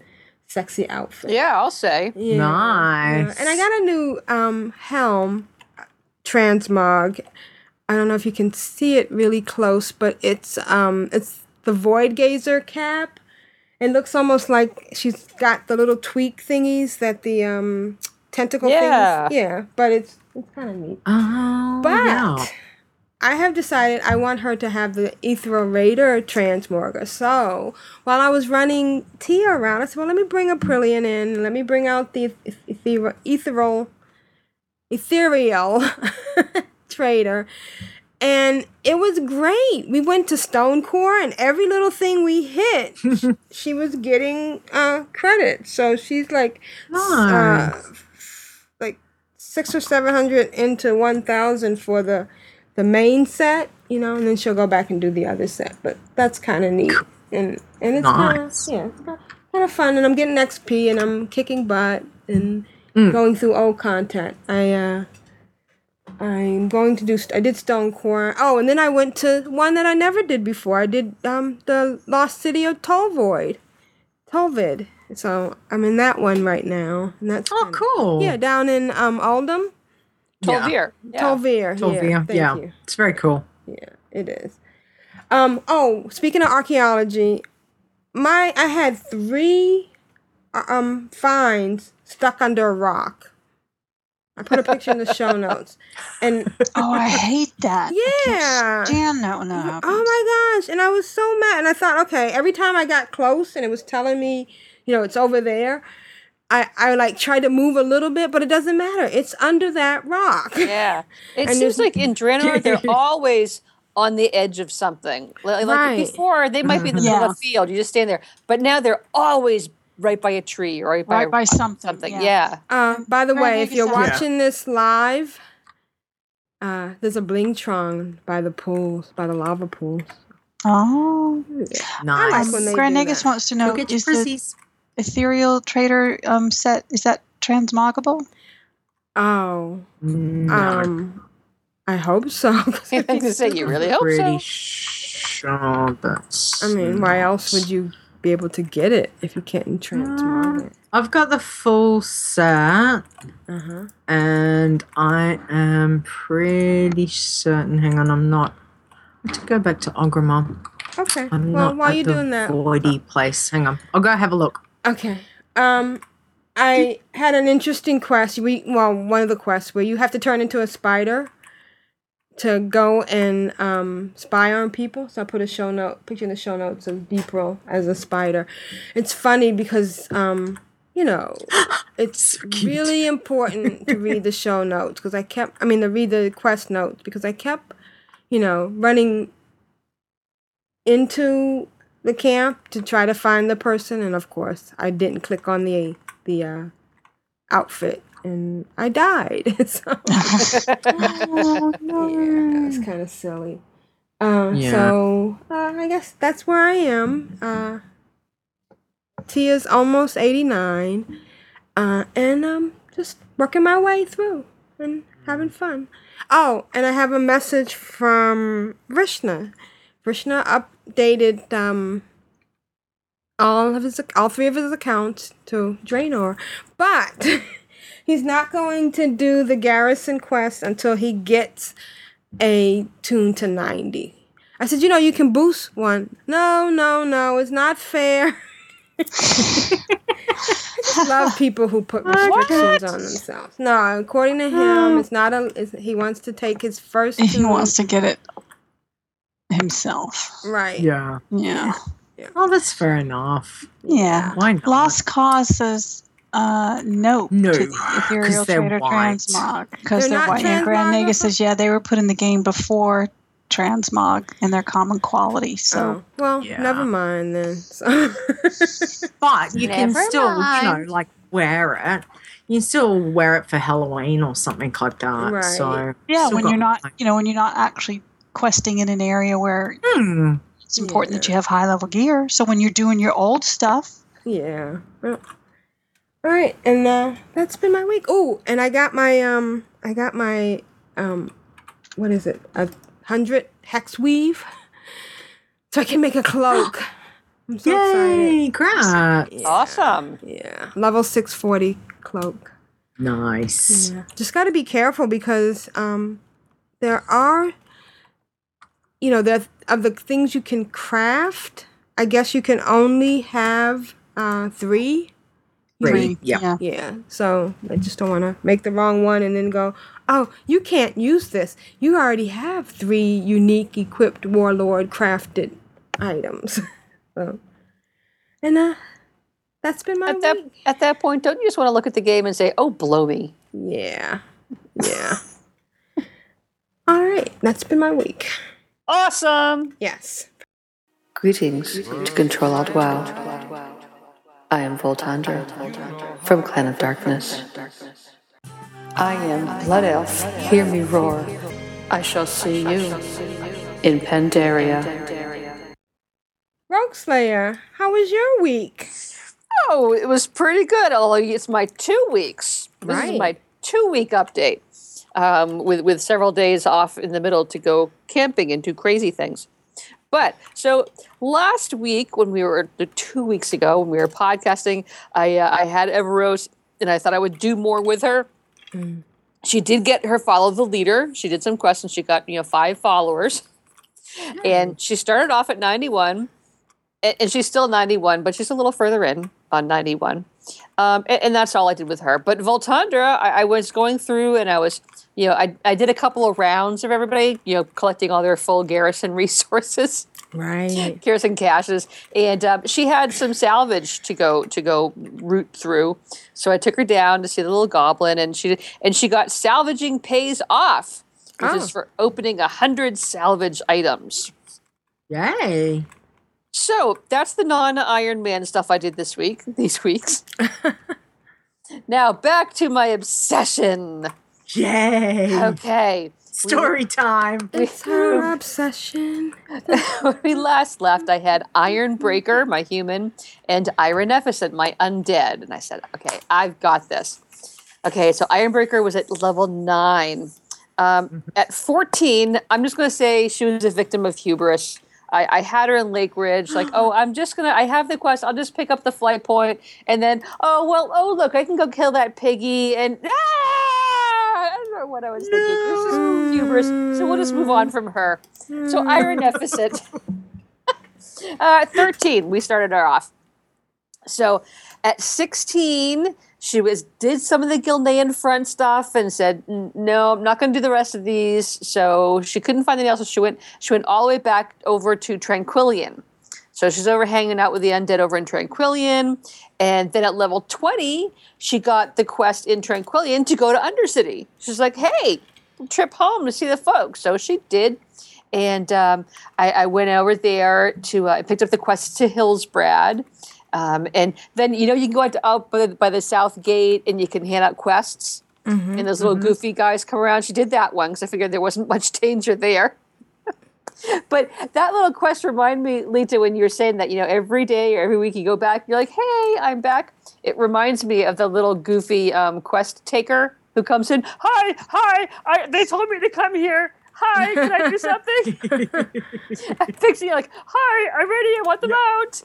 sexy outfit. Yeah, I'll say. Yeah, Nice. yeah. And I got a new um, helm transmog. I don't know if you can see it really close, but it's um it's the Void Gazer cap. It looks almost like she's got the little tweak thingies that the um tentacle Yeah. things. Yeah, but it's it's kind of neat. Oh, But yeah. I have decided I want her to have the Ethereal Raider transmorga. So while I was running Tia around, I said, well, let me bring Aprillian in. Let me bring out the eth- ethereal, ethereal, [LAUGHS] ethereal trader. And it was great. We went to Stonecore, and every little thing we hit, [LAUGHS] she was getting uh, credit. So she's like, uh, like six or seven hundred into one thousand for the the main set, you know, and then she'll go back and do the other set. But that's kind of neat, and and it's kind of yeah, it's kind of fun. And I'm getting XP, and I'm kicking butt and Mm. going through old content. I uh. I'm going to do. st- I did Stone Core. Oh, and then I went to one that I never did before. I did um the Lost City of Tolvoid, Tolvid. So I'm in that one right now, and that's Oh, kinda- cool. Yeah, down in um Uldum, Tolvir. Yeah. Tolvir. Yeah, Tolvia. thank Yeah, you. it's very cool. Yeah, it is. Um. Oh, speaking of archaeology, my I had three uh, um finds stuck under a rock. I put a picture in the show [LAUGHS] notes, and Oh, I hate that. I Yeah. can't stand that when that happens. Oh my gosh! And I was so mad, and I thought, okay, every time I got close, and it was telling me, you know, it's over there. I, I like try to move a little bit, but it doesn't matter. It's under that rock. Yeah. [LAUGHS] It And seems like in Draenor, they're [LAUGHS] always on the edge of something. Like, like Right. before, they might be in the middle of a field. You just stand there. But now they're always right by a tree or right by, Right a by something, something. yeah. Yeah. Uh, by the Right, way, if you're so. Yeah. watching this live, uh, there's a blingtron by the pools, by the lava pools. Oh. Nice. like when they Grand do Nagus that. wants to know Go get your is the frizzies. Ethereal trader um, set is that transmogable? Oh, No, um, I hope so. 'cause I was say, you really hope pretty so. sure that's. I mean, why else would you be able to get it if you can't transmog it? I've got the full set, Uh huh. and I am pretty certain. Hang on, I'm not. I have to go back to Orgrimmar. Okay. I'm well, not while you're doing that, voidy place. Hang on, I'll go have a look. Okay. Um, I had an interesting quest. We well, one of the quests where you have to turn into a spider to go and um spy on people. So I put a show note picture in the show notes of Deepro as a spider. It's funny because um you know [GASPS] it's So really important to read the show [LAUGHS] notes because I kept I mean to read the quest notes because I kept you know running into the camp to try to find the person and of course I didn't click on the the uh, outfit and I died. [LAUGHS] so [LAUGHS] yeah, it kind of silly. Uh, Yeah. So uh, I guess that's where I am. Uh, Tia's almost eighty nine, uh, and um, just working my way through and having fun. Oh, and I have a message from Vrishna. Vrishna updated um all of his all three of his accounts to Draenor, but [LAUGHS] he's not going to do the garrison quest until he gets a tune to 90. I said, you know, you can boost one. No, no, no, it's not fair. [LAUGHS] I just [LAUGHS] love people who put restrictions on themselves. No, according to him, it's not a. It's, he wants to take his first. He wants to get it himself. right. Yeah. Yeah. Oh, that's fair enough. Yeah. Why not? Lost Cause says uh, no, No, to the Imperial 'cause they're Trader white. Transmog because They're they're, white. And Grand transmog? Nagus says yeah, they were put in the game before Transmog and their common quality. So Oh, well, Yeah. never mind then. [LAUGHS] So- But you can Never still, you know, like wear it. You can still wear it for Halloween or something like that. Right. So yeah, when you're not, you know, when you're not actually questing in an area where Hmm. it's important that you have high level gear. So when you're doing your old stuff, yeah. Well, all right, and uh, that's been my week. Oh, and I got my um, I got my um, what is it? A hundred hex weave, so I can make a cloak. [GASPS] I'm so Yay! Great. excited. Awesome. Yeah, level six forty cloak. Nice. Yeah. Just got to be careful because um, there are, you know, there of the things you can craft. I guess you can only have uh, three. Three. Yeah. yeah. Yeah. So I just don't want to make the wrong one and then go, oh, you can't use this. You already have three unique equipped warlord crafted items. [LAUGHS] so, and uh, that's been my At that week. at that point, don't you just want to look at the game and say, "Oh, blow me"? Yeah. [LAUGHS] Yeah. All right. That's been my week. Awesome. Yes. Greetings to Control Alt WoW. I am Voltandra from Clan of Darkness. I am Blood Elf, hear me roar. I shall see you in Pandaria. Rogueslayer, how was your week? Oh, it was pretty good. Although it's my two weeks. This Right. is my two week update, um, with with several days off in the middle to go camping and do crazy things. But so last week, when we were two weeks ago when we were podcasting, I uh, I had Everose, and I thought I would do more with her. She did get her follow the leader. She did some questions. She got you know five followers, and she started off at ninety one and, and she's still 91, but she's a little further in on 91. Um, and, and that's all I did with her. But Voltandra, I, I was going through and I was, you know, I, I did a couple of rounds of everybody, you know, collecting all their full garrison [LAUGHS] resources, Right. garrison caches, and um, she had some salvage to go to go root through. So I took her down to see the little goblin, and she and she got salvaging pays off, which Oh. is for opening a hundred salvage items. Yay. So that's the non Iron Man stuff I did this week, [LAUGHS] these weeks. [LAUGHS] now back to my obsession. Yay. Okay. Story time. It's her [LAUGHS] obsession. when we last left, I had Ironbreaker, my human, and Iron Efficient, my undead. And I said, okay, I've got this. Okay, so Ironbreaker was at level nine. Um, at 14, I'm just going to say she was a victim of hubris. I, I had her in Lake Ridge, like, [GASPS] oh, I'm just going to, I have the quest, I'll just pick up the flight point, And then, oh, well, oh, look, I can go kill that piggy. And, ah! Don't what I was thinking. This is hubris. So we'll just move on from her. So Iron Deficit. [LAUGHS] uh, 13, we started her off. So at 16, she was did some of the Gilnean front stuff and said, "No, I'm not going to do the rest of these." So she couldn't find anything else. So she went. She went all the way back over to Tranquillien. So she's over hanging out with the undead over in Tranquillien, and then at level 20, she got the quest in Tranquillien to go to Undercity. She's like, "Hey, trip home to see the folks." So she did. And um, I, I went over there to uh, I picked up the quest to Hillsbrad, um, and then you know you can go out, to, out by, the, by the south gate and you can hand out quests, and those little goofy guys come around. She did that one because I figured there wasn't much danger there. [LAUGHS] but that little quest reminded me, Leeta, when you were saying that you know every day or every week you go back, you're like, "Hey, I'm back." It reminds me of the little goofy um, quest taker who comes in. Hi, hi! I, they told me to come here. Hi, can I do something? [LAUGHS] Fixing like, hi, I'm ready. I want them out.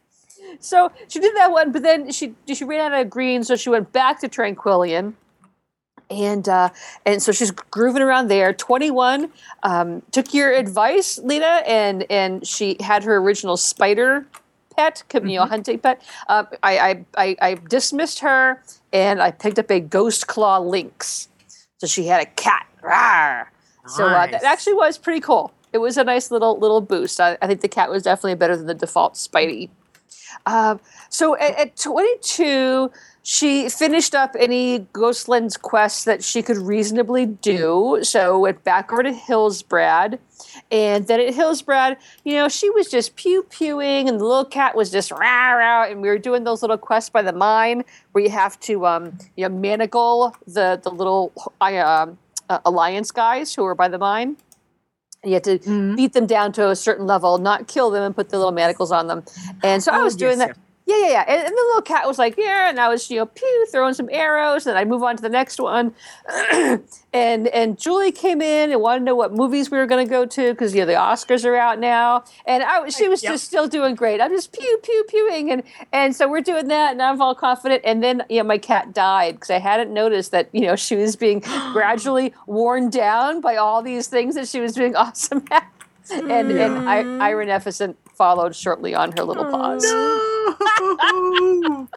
[LAUGHS] so she did that one, but then she she ran out of green, so she went back to Tranquillien. And uh, and so she's grooving around there. Twenty one um, took your advice, Leeta, and and she had her original spider pet, you know, hunting pet. Uh, I, I I I dismissed her, and I picked up a ghost claw lynx. So she had a cat. Rawr. So uh, that actually was pretty cool. it was a nice little little boost. I, I think the cat was definitely better than the default Spidey. Um, so at, at 22, she finished up any Ghostlands quests that she could reasonably do. So went back over to Hillsbrad. And then at Hillsbrad, you know, she was just pew pewing, and the little cat was just rah rah. And we were doing those little quests by the mine where you have to, um, you know, manacle the the little uh, uh, alliance guys who are by the mine. And you had to Mm-hmm. beat them down to a certain level, not kill them, and put the little manacles on them. And so I Oh, was doing yes, that. Yeah, yeah, yeah. And, and the little cat was like, yeah, and I was, you know, pew, throwing some arrows, and I move on to the next one. [CLEARS THROAT] and and Julie came in and wanted to know what movies we were going to go to because you know the Oscars are out now, and I was- she was just still doing great. I'm just pew pew pewing, and and so we're doing that, and I'm all confident. And then you know my cat died because I hadn't noticed that you know she was being [GASPS] gradually worn down by all these things that she was doing [LAUGHS] awesome at. And and I, Iron Efficient followed shortly on her little paws.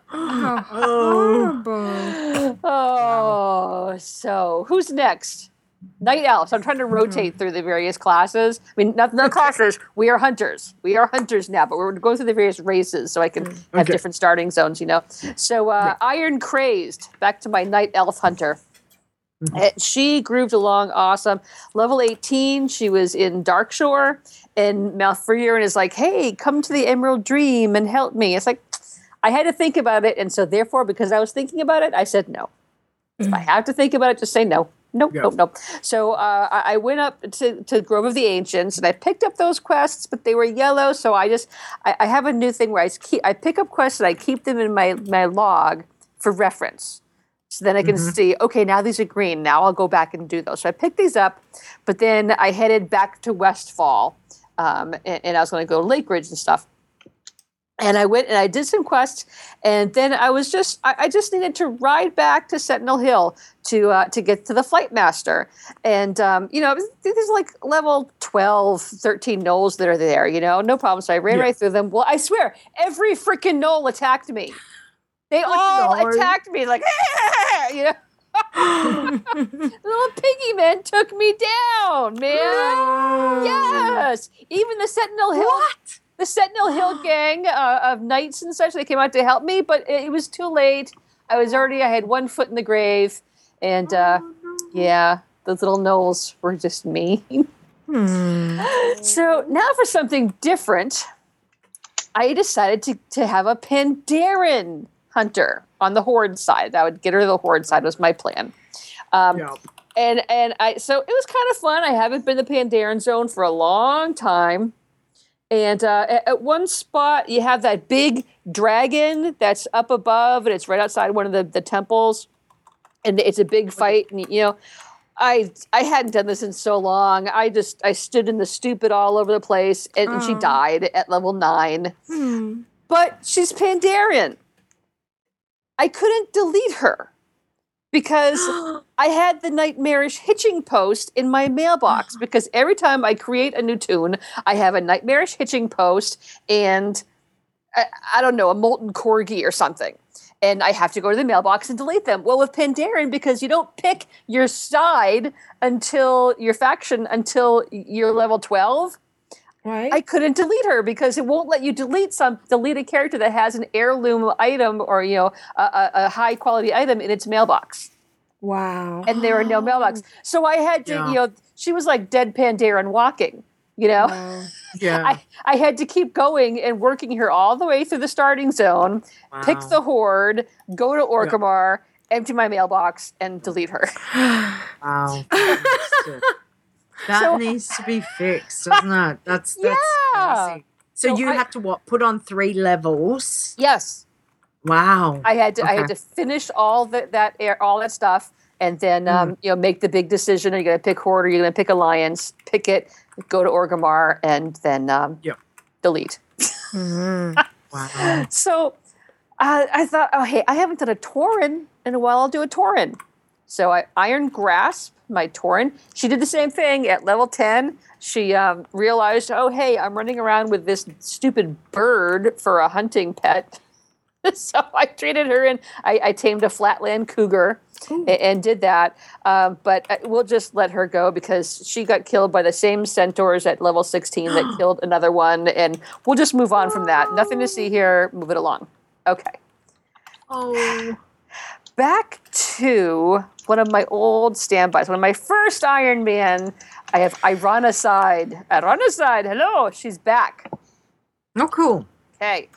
How horrible. Oh, so who's next? Night elves. I'm trying to rotate through the various classes. I mean, not the classes. We are hunters. We are hunters now, but we're going to go through the various races so I can have Okay. different starting zones. You know. So uh, Iron Crazed. Back to my night elf hunter. Uh, She grooved along awesome. Level 18, she was in Darkshore, and Malfurion is like, hey, come to the Emerald Dream and help me. It's like, I had to think about it, and so therefore, because I was thinking about it, I said no. If I have to think about it, just say no. Nope, Yeah. nope, nope. So uh, I I went up to, to Grove of the Ancients and I picked up those quests, but they were yellow. So I just I, I have a new thing where I keep I pick up quests and I keep them in my my log for reference. So then I can see, okay, now these are green. Now I'll go back and do those. So I picked these up, but then I headed back to Westfall, um, and, and I was going to go to Lake Ridge and stuff. And I went and I did some quests, and then I was just I, I just needed to ride back to Sentinel Hill to uh, to get to the Flight Master. And um, you know, was- there's like level 12, 13 gnolls that are there. You know, no problem. So I ran Yeah. right through them. Well, I swear, every freaking gnoll attacked me. They all Lord. attacked me like, [LAUGHS] you know. [LAUGHS] Little piggy man took me down, man. Yes, even the Sentinel Hill, the Sentinel Hill [GASPS] gang uh, of knights and such, they came out to help me, but it, it was too late. I was already, I had one foot in the grave, and uh, yeah, those little gnolls were just mean. [LAUGHS] So now for something different, I decided to, to have a Pandaren hunter on the Horde side. That would get her to the Horde side was my plan. Um, Yeah. and and I so it was kind of fun. I haven't been to Pandaren Zone for a long time. And uh, at, at one spot, you have that big dragon that's up above, and it's right outside one of the, the temples. And it's a big fight, and you know, I I hadn't done this in so long. I just I stood in the stupid all over the place, and, and she Oh. died at level nine. Hmm. But she's Pandaren. I couldn't delete her because [GASPS] I had the nightmarish hitching post in my mailbox [SIGHS] because every time I create a new tune, I have a nightmarish hitching post and I, I don't know, a molten corgi or something. And I have to go to the mailbox and delete them. Well, with Pandaren, because you don't pick your side until your faction until you're level 12, Right? I couldn't delete her because it won't let you delete some delete a character that has an heirloom item or you know a, a, a high quality item in its mailbox, wow. and there are no mailbox. So I had to, Yeah. you know, she was like dead Pandaren walking. You know, Wow. [LAUGHS] Yeah. I, I had to keep going and working her all the way through the starting zone, pick the horde, go to Orgrimmar, empty my mailbox, and delete her. Wow. [LAUGHS] that So- needs to be fixed, [LAUGHS] doesn't it? That's that's Yeah. crazy. So, So you I- had to what? Put on three levels. yes, Wow. I had to I had to finish all that that air all that stuff and then um, you know make the big decision. Are you going to pick Horde? Or are you going to pick Alliance? Pick it. Go to Orgrimmar and then um, Yep. delete. wow. [LAUGHS] So uh, I thought, oh hey, I haven't done a Tauren in a while. I'll do a Tauren. So I Iron Grasp my Tauren. She did the same thing at level ten. She um, realized, oh hey, I'm running around with this stupid bird for a hunting pet. [LAUGHS] so I traded her and I, I tamed a flatland cougar, and, and did that. Um, but uh, we'll just let her go because she got killed by the same centaurs at level 16 that [GASPS] killed another one. And we'll just move on from that. Nothing to see here. Move it along. Okay. Oh. [SIGHS] Back to one of my old standbys, one of my first Iron Man. I have Ironicide. Ironicide, hello, she's back. Oh, cool. Okay.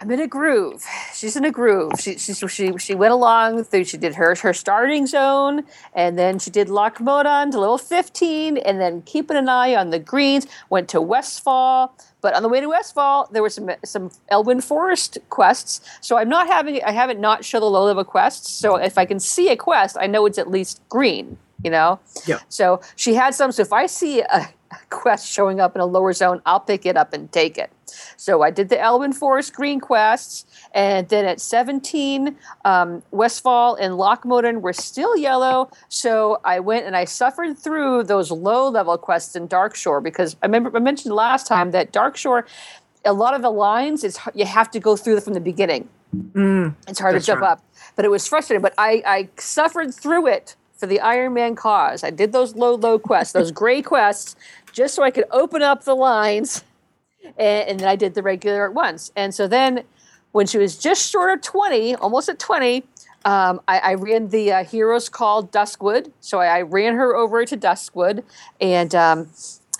I'm in a groove. She's in a groove. She she she she went along through. She did her her starting zone, and then she did Loch Modan to level 15, and then keeping an eye on the greens. Went to Westfall, but on the way to Westfall, there were some some Elwynn Forest quests. So I'm not having I haven't not show the low level quests. So if I can see a quest, I know it's at least green. You know. Yeah. So she had some. So if I see a [LAUGHS] quest showing up in a lower zone, I'll pick it up and take it. So I did the Elwynn Forest Green quests, and then at 17, um, Westfall and Loch Modan were still yellow. So I went and I suffered through those low level quests in Darkshore because I remember I mentioned last time that Darkshore, a lot of the lines is you have to go through from the beginning. Mm, It's hard to jump right. up, but it was frustrating. But I, I suffered through it for the Iron Man cause. I did those low, low quests, those [LAUGHS] gray quests, just so I could open up the lines, and, and then I did the regular ones. And so then, when she was just short of twenty, almost at twenty. Um, I, I ran the uh, Heroes Called Duskwood, so I, I ran her over to Duskwood, and um,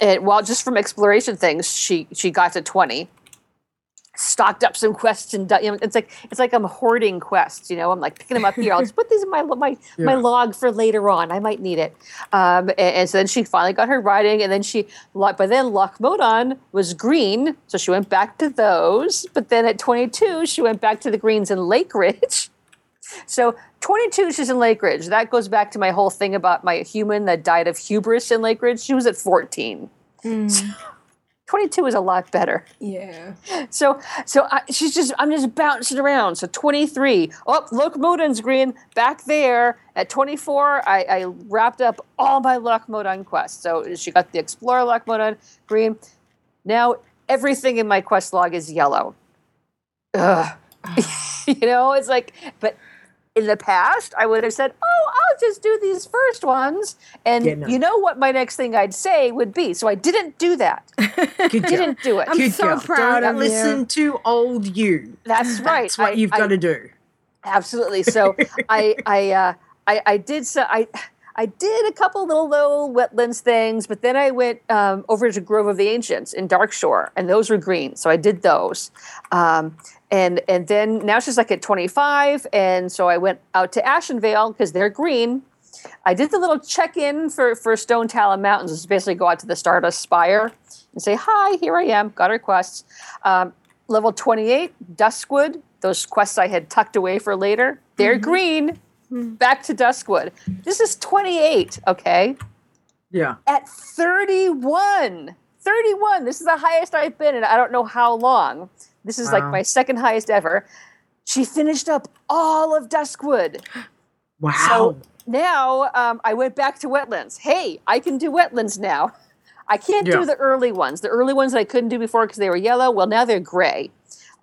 and well, just from exploration things, she she got to twenty, stocked up some quests and you know, it's like it's like I'm hoarding quests. You know, I'm like picking them up here. I'll just put these in my my [LAUGHS] my log for later on. I might need it. Um, and, and so then she finally got her writing, and then she by then Loch Modan was green, so she went back to those. But then at 22, she went back to the greens in Lake Ridge. [LAUGHS] So 22, she's in Lake Ridge. That goes back to my whole thing about my human that died of hubris in Lake Ridge. She was at 14. [LAUGHS] 22 is a lot better. Yeah. So, so I, she's just, I'm just bouncing around. So 23, oh, Loch Modan's green back there. At 24, I, I wrapped up all my Loch Modan quests. So she got the Explorer Loch Modan green. Now everything in my quest log is yellow. Ugh. Ah. [LAUGHS] you know, it's like, but in the past, I would have said, "Oh, I'll just do these first ones," and Yeah, no. you know what my next thing I'd say would be. So I didn't do that. [LAUGHS] Good didn't do it. I'm Good so girl. proud Don't of you. listen to old you. That's right. That's what I- you've I- got to do. Absolutely. So [LAUGHS] I I uh, I I did so I I did a couple little little wetlands things, but then I went um, over to Grove of the Ancients in Darkshore, and those were green. So I did those. Um, and and then now she's like at 25, and so I went out to Ashenvale because they're green. I did the little check-in for for Stonetalon Mountains. It's basically go out to the Stardust Spire and say hi. Here I am. Got her quests. Um, level 28, Duskwood. Those quests I had tucked away for later. They're green. Back to Duskwood. This is 28. Okay Yeah. at 31 31 this is the highest i've been in i don't know how long this is like my second highest ever she finished up all of duskwood [GASPS] Wow. so now um, i went back to wetlands hey i can do wetlands now i can't Yeah. do the early ones the early ones that i couldn't do before because they were yellow well now they're gray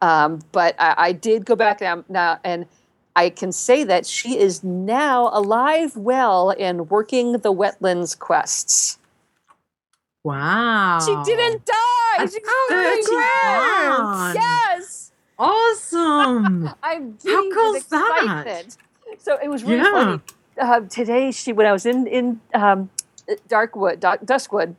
um, but I, I did go back now, now and I can say that she is now alive, well, and working the wetlands quests. wow. She didn't die. She's 31. Yes, Awesome. [LAUGHS] I'm giddy cool's with that? So it was really Yeah. funny. Uh, today, she when I was in in um, Darkwood, Dark, Duskwood,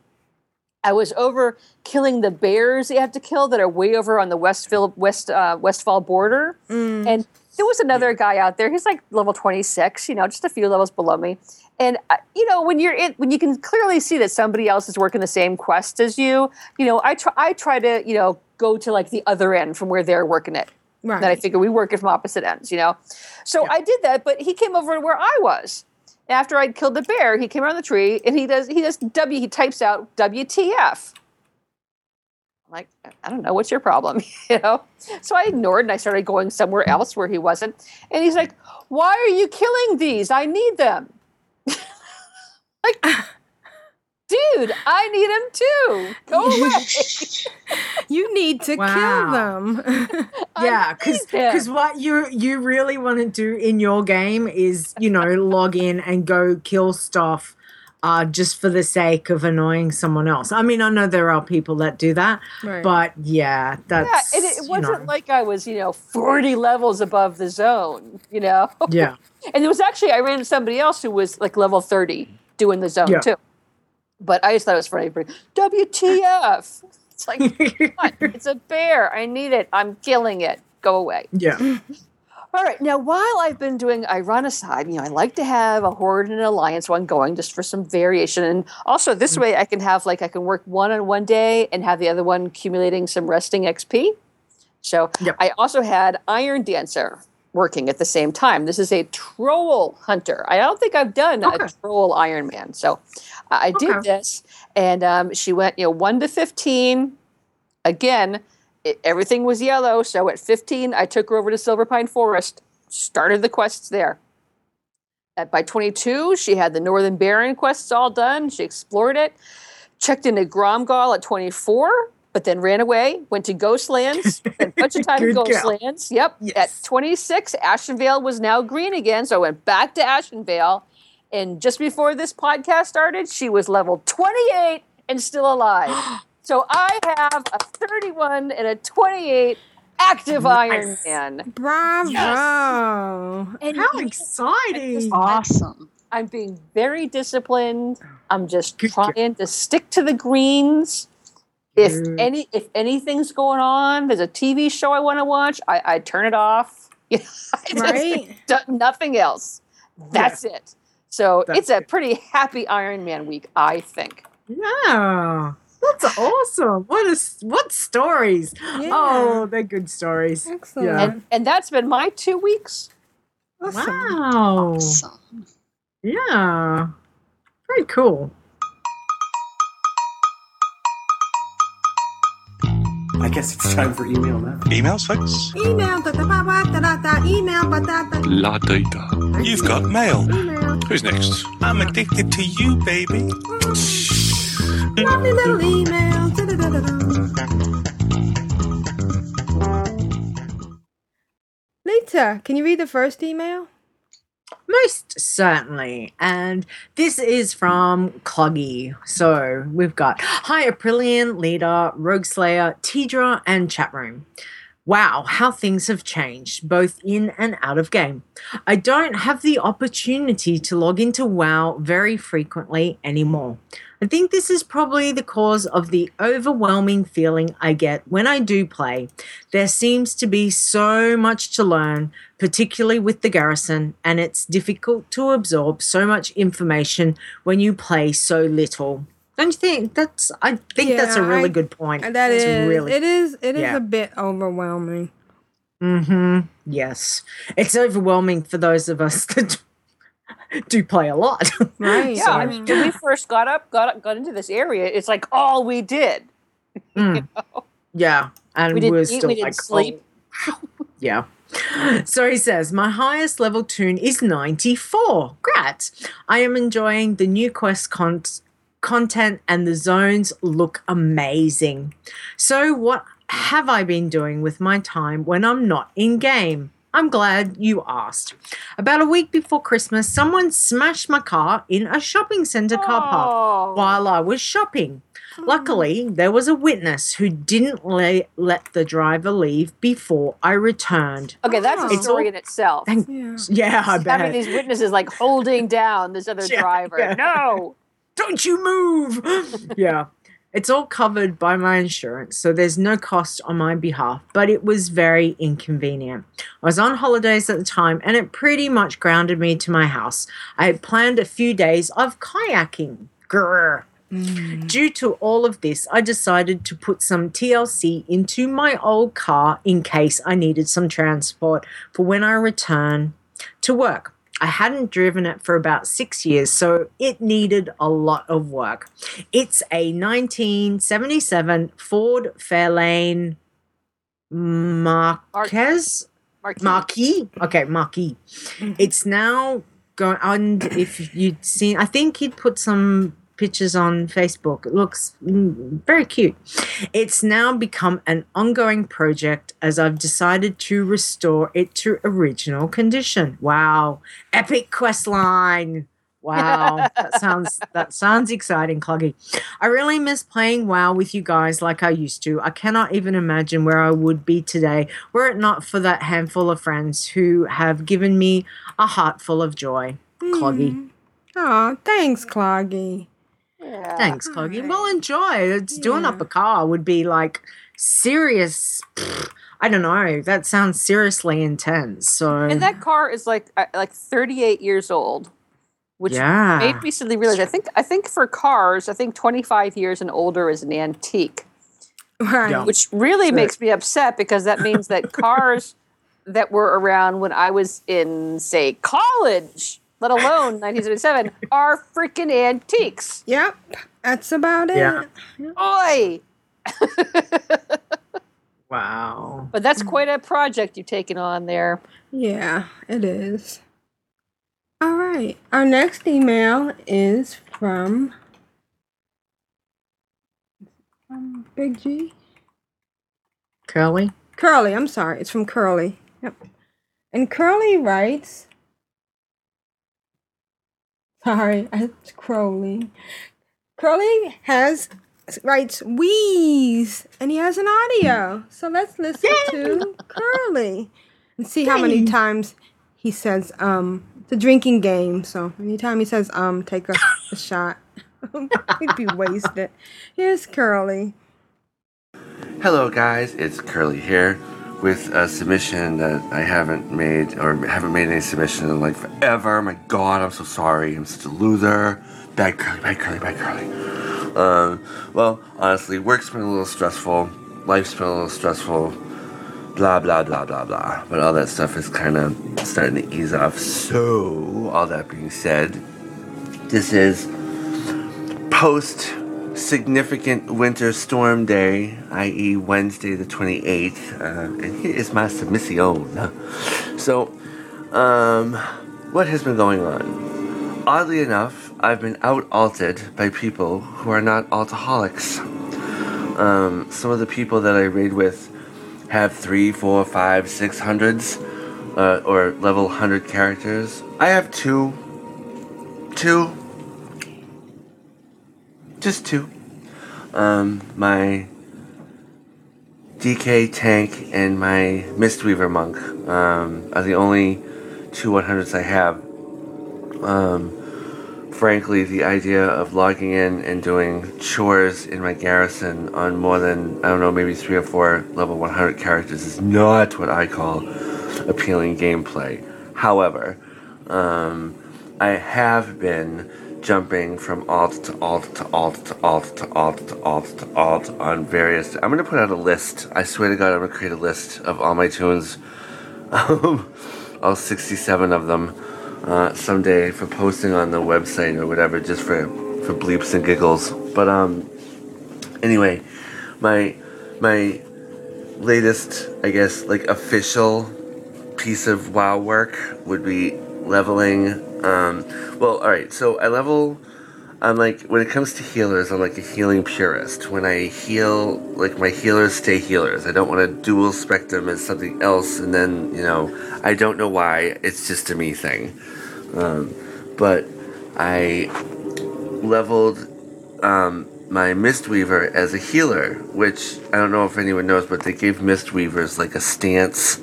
I was over killing the bears you have to kill that are way over on the Westville West uh, Westfall border, and there was another guy out there. He's like level twenty six, you know, just a few levels below me. And uh, you know, when you're in, when you can clearly see that somebody else is working the same quest as you, you know, I try I try to you know go to like the other end from where they're working it. Right. Then I figure we work it from opposite ends, you know. So I did that, but he came over to where I was. After I'd killed the bear, he came around the tree and he does he does W he types out WTF. I'm like, I don't know, what's your problem? [LAUGHS] you know? So I ignored and I started going somewhere else where he wasn't. And he's like, Why are you killing these? I need them. [LAUGHS] like, dude, dude, I need him too. Go [LAUGHS] away. You need to Wow. kill them. yeah because because what you you really want to do in your game is you know log in and go kill stuff uh just for the sake of annoying someone else i mean i know there are people that do that Right. but yeah that's yeah, and it, it wasn't know, like I was, you know, 40 levels above the zone, you know? yeah [LAUGHS] And there was actually, I ran into somebody else who was like level 30 doing the zone Yeah. too. But I just thought it was funny. WTF? It's like, [LAUGHS] what? it's a bear. I need it. I'm killing it. Go away. yeah [LAUGHS] All right. Now, while I've been doing Ironicide, you know, I like to have a Horde and an Alliance one going just for some variation. And also, this way I can have, like, I can work one on one day and have the other one accumulating some resting XP. So Yep. I also had Iron Dancer working at the same time. This is a Troll Hunter. I don't think I've done a Troll Iron Man. So I I did this, and um, she went, you know, 1 to 15. Again, it, everything was yellow. So at 15, I took her over to Silverpine Forest, started the quests there. At, by 22, she had the Northern Barrens quests all done. She explored it, checked into Grom'gol at 24, but then ran away, went to Ghostlands, spent a bunch of [LAUGHS] time in Ghostlands. Yep. Yes. At 26, Ashenvale was now green again. So I went back to Ashenvale. And just before this podcast started, she was level 28 and still alive. [GASPS] [GASPS] so I have a 31 and a 28 active Iron Man. Bravo. And how you know, exciting Awesome. I'm being very disciplined. I'm just Good girl. trying to stick to the greens. If Good. any if anything's going on, there's a TV show I want to watch, I, I turn it off. [LAUGHS] You just Right? [LAUGHS] nothing else. That's it. So That's it's a it. pretty happy Iron Man week, I think. yeah that's awesome What is what stories oh they're good stories Excellent. Yeah. And and that's been my two weeks. Awesome. wow Awesome. yeah very cool I guess it's time for email now. Emails, folks? Email, da, da, ba, ba, da, da, da, email, ba, da, da, La data. You've got mail. email. Who's next? I'm addicted to you, baby. Mm. Lovely little email. Leeta, can you read the first email? Most certainly. And this is from Cloggy. So we've got Hi Aprillian, Leeta, Rogue Slayer, Tedrah, and Chatroom. Wow, how things have changed, both in and out of game. I don't have the opportunity to log into WoW very frequently anymore. I think this is probably the cause of the overwhelming feeling I get when I do play. There seems to be so much to learn, particularly with the garrison, and it's difficult to absorb so much information when you play so little. Don't you think that's I think that's a really I- good point. And that It's is, really it is, it is yeah. a bit overwhelming. Mm-hmm. Yes. It's overwhelming for those of us [LAUGHS] that [LAUGHS] do play a lot. Right. [LAUGHS] Yeah, I mean, when we first got up, got up, got into this area, it's like all we did. [LAUGHS] Mm. Yeah. And We we didn't are eat, still we didn't like, sleep. oh, yeah. So he says, My highest level tune is 94. Grat. I am enjoying the new quest con- content and the zones look amazing. So, what have I been doing with my time when I'm not in game? I'm glad you asked. About a week before Christmas, someone smashed my car in a shopping center car park Oh. while I was shopping. Hmm. Luckily, there was a witness who didn't le- let the driver leave before I returned. Okay, that's a story all- in itself. Thank- Yeah. Yeah, I bet. Having these witnesses like holding down this other [LAUGHS] Yeah, driver. yeah. No. Don't you move! [GASPS] yeah. It's all covered by my insurance, so there's no cost on my behalf, but it was very inconvenient. I was on holidays at the time and it pretty much grounded me to my house. I had planned a few days of kayaking. Grr. Mm. Due to all of this, I decided to put some TLC into my old car in case I needed some transport for when I return to work. I hadn't driven it for about six years, so it needed a lot of work. It's a 1977 Ford Fairlane Marquez. Marquis. Marquis. Okay, Marquis. Mm-hmm. It's now going on. If you'd seen, I think he'd put some pictures on Facebook. It looks mm, very cute. It's now become an ongoing project as I've decided to restore it to original condition. Wow. Epic quest line. Wow, [LAUGHS] that sounds that sounds exciting, Cloggy. I really miss playing WoW with you guys like I used to. I cannot even imagine where I would be today were it not for that handful of friends who have given me a heart full of joy. Cloggy. Oh, thanks, Cloggy. Thanks, Cloggy. Well, enjoy. It's doing up a car would be like serious. pfft, [SNIFFS] I don't know. That sounds seriously intense. So And that car is like uh, like 38 years old, which Yeah. made me suddenly realize. I think I think for cars, I think 25 years and older is an antique, Right. Yeah. which really makes me upset because that means that [LAUGHS] cars that were around when I was in, say, college, let alone 1977, are freaking antiques. Yep, that's about it. Yeah. Oi! [LAUGHS] wow. But that's quite a project you've taken on there. Yeah, it is. All right. Our next email is from from Big G. Curly. Curly, I'm sorry. It's from Curly. Yep. And Curly writes Sorry, it's Crowley. Curly has writes wheeze and he has an audio. So let's listen to Curly and see how many times he says um it's a drinking game, so anytime he says um take a, a [LAUGHS] shot. [LAUGHS] He'd be wasted. Here's Curly. Hello, guys. It's Curly here with a submission that I haven't made or haven't made any submission in like forever. My God, I'm so sorry. I'm such a loser. Bad Curly, bad Curly, bad Curly. Um, well, honestly, work's been a little stressful. Life's been a little stressful. Blah blah blah blah blah. But all that stuff is kind of starting to ease off. So, all that being said, this is post significant winter storm day, i.e., Wednesday the 28th. Uh, and here is my submission. So, um, what has been going on? Oddly enough, I've been out alted by people who are not altaholics. Um, some of the people that I raid with have three, four, five, six hundreds, uh, or level hundred characters. I have two. Two just two. Um, my DK tank and my Mistweaver monk um, are the only two 100s I have. Um, frankly, the idea of logging in and doing chores in my garrison on more than, I don't know, maybe three or four level 100 characters is not what I call appealing gameplay. However, um, I have been jumping from alt to alt to alt to alt to alt to alt to alt on various. I'm gonna put out a list. I swear to God, I'm gonna create a list of all my tunes, [LAUGHS] um, all 67 of them, uh, someday for posting on the website or whatever, just for for bleeps and giggles. But um, anyway, my my latest, I guess, like official piece of WoW work would be leveling. Um, well, all right. So I level. I'm like when it comes to healers, I'm like a healing purist. When I heal, like my healers stay healers. I don't want to dual spec them as something else, and then you know I don't know why. It's just a me thing. Um, but I leveled um, my Mistweaver as a healer, which I don't know if anyone knows, but they gave Mistweavers like a stance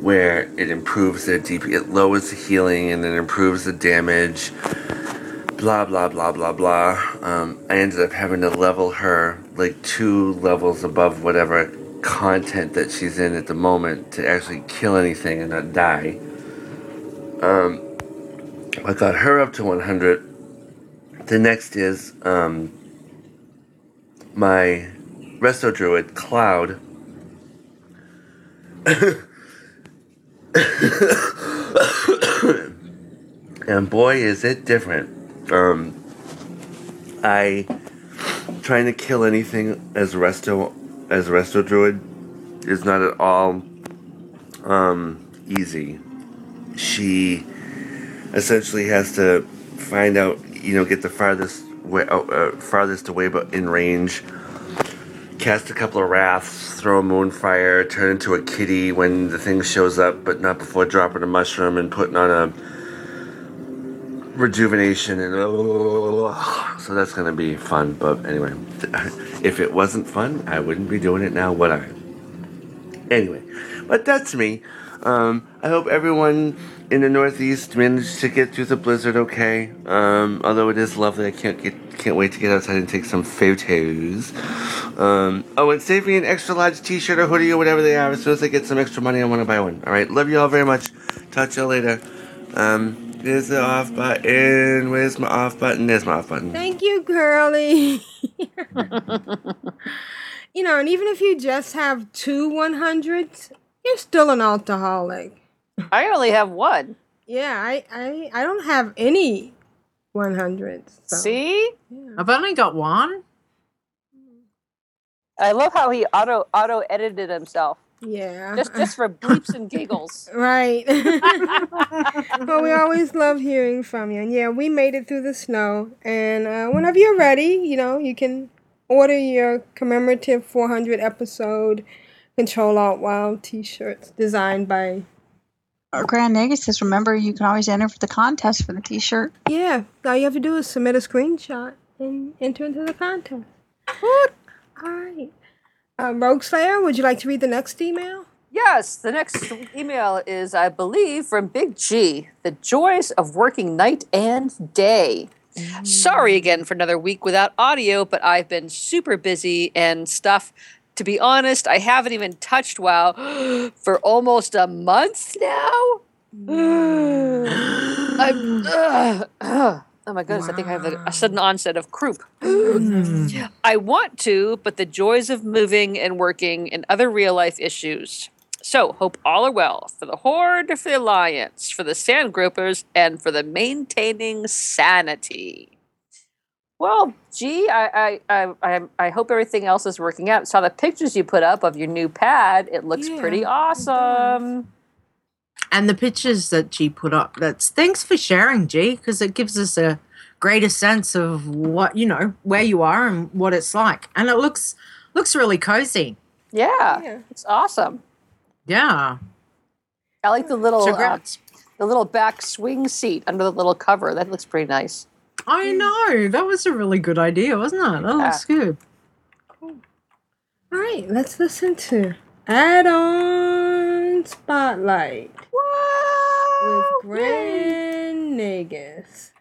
where it improves their DP, it lowers the healing and then improves the damage. Blah blah blah blah blah. Um, I ended up having to level her like two levels above whatever content that she's in at the moment to actually kill anything and not die. Um, I got her up to 100. The next is um, my Resto Druid Cloud. [COUGHS] [LAUGHS] [COUGHS] and boy, is it different. Um, I trying to kill anything as resto as resto druid is not at all um, easy. She essentially has to find out, you know, get the farthest where, uh, uh, farthest away but in range. Cast a couple of wraths, throw a moonfire, turn into a kitty when the thing shows up, but not before dropping a mushroom and putting on a rejuvenation and so that's gonna be fun. But anyway, [LAUGHS] if it wasn't fun, I wouldn't be doing it now, would I? Anyway, but that's me. Um, I hope everyone in the Northeast managed to get through the blizzard okay. Um, although it is lovely, I can't get can't wait to get outside and take some photos. Um, oh, and save me an extra large T-shirt or hoodie or whatever they are. As soon as I get some extra money, I want to buy one. All right, love you all very much. Talk to you later. Um, there's the off button. Where's my off button? There's my off button. Thank you, Curly. [LAUGHS] you know, and even if you just have two 100s, you're still an altaholic. I only have one. Yeah, I, I, I don't have any 100s. So. See? I've only got one. I love how he auto auto edited himself. Yeah. Just just for [LAUGHS] bleeps and giggles. Right. [LAUGHS] but we always love hearing from you. And yeah, we made it through the snow. And uh, whenever you're ready, you know, you can order your commemorative 400 episode Control Alt WoW t shirts designed by. Or Grand Negus says, remember, you can always enter for the contest for the t shirt. Yeah. All you have to do is submit a screenshot and enter into the contest. All right. Um, Rogueslayer, would you like to read the next email? Yes, the next email is, I believe, from Big G. The joys of working night and day. Sorry again for another week without audio, but I've been super busy and stuff. To be honest, I haven't even touched WoW [GASPS] for almost a month now. I'm, ugh, ugh. oh my goodness, I think I have a, a sudden onset of croup. [GASPS] Mm. I want to, but the joys of moving and working and other real life issues. So, hope all are well for the Horde, for the Alliance, for the Sand Groupers, and for the maintaining sanity. Well, gee, I, I, I, I, I hope everything else is working out. Saw the pictures you put up of your new pad. It looks pretty awesome. And the pictures that G put up. That's thanks for sharing, G, because it gives us a greater sense of what you know where you are and what it's like. And it looks looks really cozy. Yeah, it's awesome. Yeah. I like the little uh, the little back swing seat under the little cover. That looks pretty nice. I hmm. know. That was a really good idea, wasn't it? That looks good. Cool. All right, let's listen to Add On Spotlight with Grand Negus.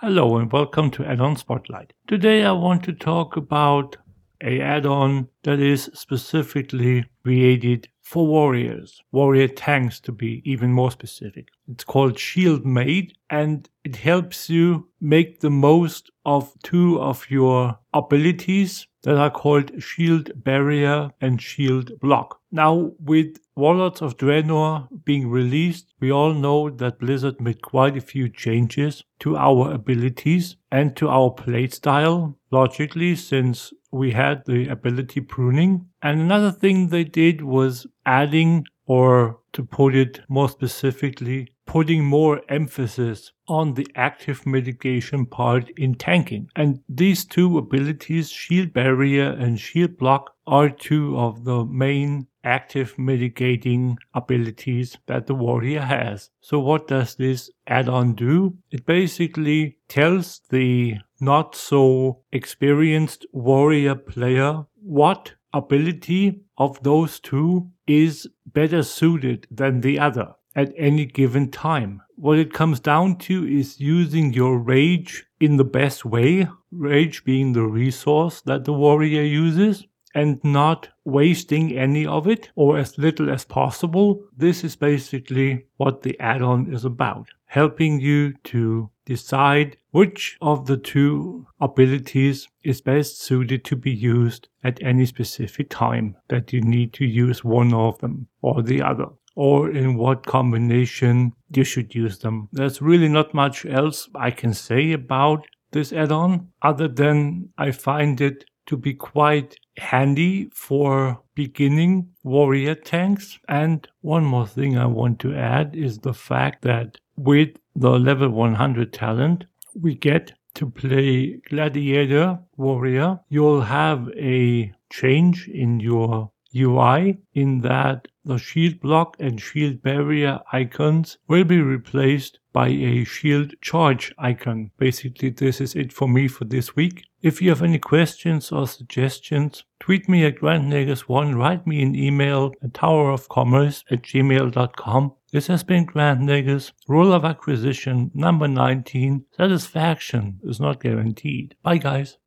Hello and welcome to Add-on Spotlight. Today I want to talk about a add-on that is specifically created for warriors, warrior tanks to be even more specific. It's called ShieldMaid and it helps you make the most of two of your abilities that are called Shield Barrier and Shield Block. Now, with Warlords of Draenor being released, we all know that Blizzard made quite a few changes to our abilities and to our playstyle, logically, since we had the ability pruning. And another thing they did was adding, or to put it more specifically, putting more emphasis on the active mitigation part in tanking. And these two abilities, Shield Barrier and Shield Block, are two of the main active mitigating abilities that the warrior has. So what does this add-on do? It basically tells the not so experienced warrior player what ability of those two is better suited than the other at any given time. What it comes down to is using your rage in the best way, rage being the resource that the warrior uses, and not wasting any of it or as little as possible. This is basically what the add on is about, helping you to decide which of the two abilities is best suited to be used at any specific time that you need to use one of them or the other or in what combination you should use them. There's really not much else I can say about this add-on other than I find it to be quite handy for beginning warrior tanks. And one more thing I want to add is the fact that with the level 100 talent, we get to play Gladiator Warrior, you'll have a change in your UI in that the shield block and shield barrier icons will be replaced by a shield charge icon. Basically, this is it for me for this week. If you have any questions or suggestions, tweet me at grandnegus1, write me an email at towerofcommerce at gmail.com. This has been Grand Negus, rule of acquisition number 19. Satisfaction is not guaranteed. Bye, guys.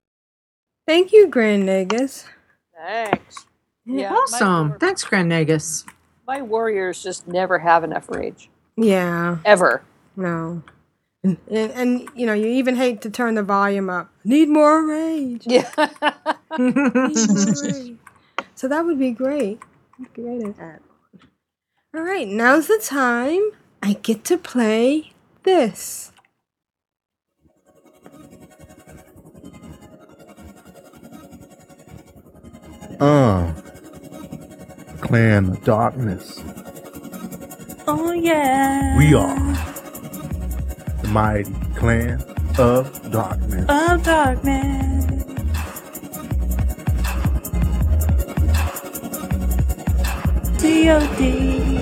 Thank you, Grand Negus. Thanks. Yeah, awesome. Thanks, Grand Negus. My warriors just never have enough rage. Yeah. Ever. No. And, and, and, you know, you even hate to turn the volume up. Need more rage. Yeah. [LAUGHS] Need more rage. So that would be great. Great at that. All right, now's the time I get to play this. Uh. Clan of Darkness. Oh yeah. We are the mighty clan of darkness. Of darkness. D.O.D.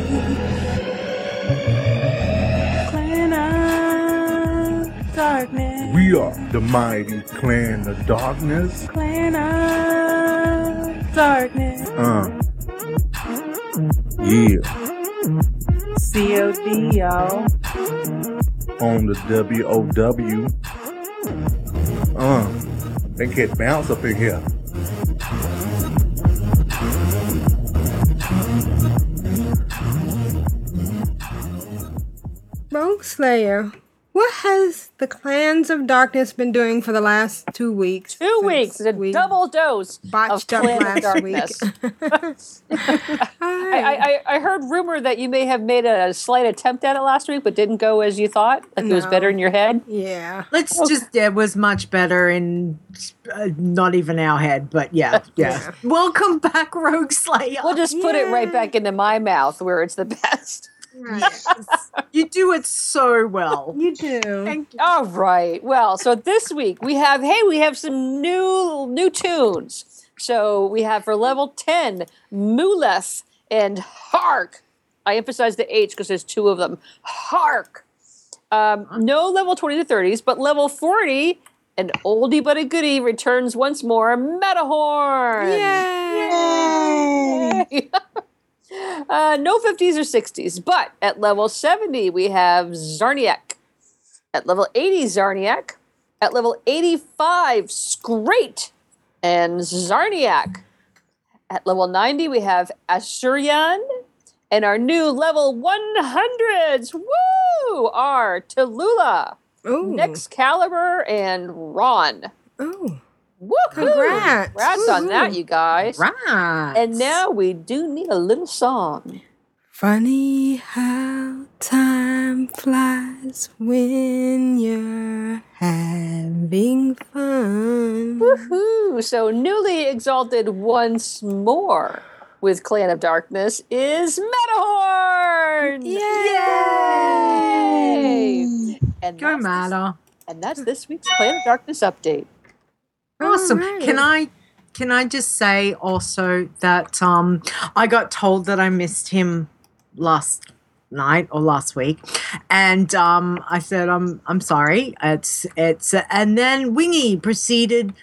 Clan of darkness. We are the mighty clan of darkness. Clan of darkness. Uh. Yeah. C.O.D. y'all. On the WOW. Uh. They get bounce up in here. Rogueslayer, what has the clans of darkness been doing for the last two weeks? Two weeks. A double dose of botched up Clan of last week. Darkness. [LAUGHS] [LAUGHS] I, I, I heard rumor that you may have made a slight attempt at it last week, but didn't go as you thought. Like it was better in your head. Yeah. Let's just, it was much better in uh, not even our head, but yeah, [LAUGHS] yeah. Welcome back, Rogueslayer. We'll just put it right back into my mouth where it's the best. You do it so well. You do. Thank you. All right. Well, so this week we have hey, we have some new new tunes. So we have for level 10, Muleth and Hark. I emphasize the H because there's two of them. Hark. Um, no level 20 to 30s, but level 40, an oldie but a goodie returns once more, Metahorn. Yay! [LAUGHS] uh, no 50s or 60s, but at level 70 we have Zarniak. At level 80, Zarniak. At level 85, Scrate and Zarniak. At level 90, we have Ashurian. And our new level 100s, woo, are Tallulah, Nexcalibur, and Ron. Oh. Woo! Congrats. Congrats on that, you guys. Right. And now we do need a little song. Funny how time flies when you're having fun. Woohoo! So newly exalted once more with Clan of Darkness is Metahorn! Yay! And Go that's Meta. And that's this week's Clan of Darkness update. Awesome. Alright. Can I can I just say also that um I got told that I missed him last night or last week and um I said I'm I'm sorry it's it's and then Wingy proceeded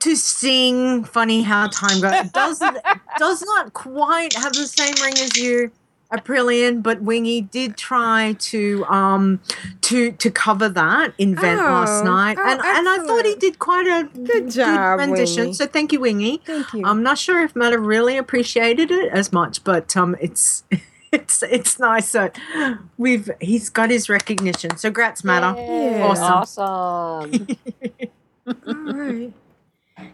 to sing funny how time goes does [LAUGHS] does not quite have the same ring as you Aprillian, but Wingy did try to um to to cover that in vent last Oh, night, oh, and and I thought he did quite a good, job, rendition. Wingy. So thank you, Wingy. Thank you. I'm not sure if Meta really appreciated it as much, but um, it's [LAUGHS] it's it's nice that we've he's got his recognition. So grats, Meta. Yay, Awesome. Awesome. [LAUGHS] All right.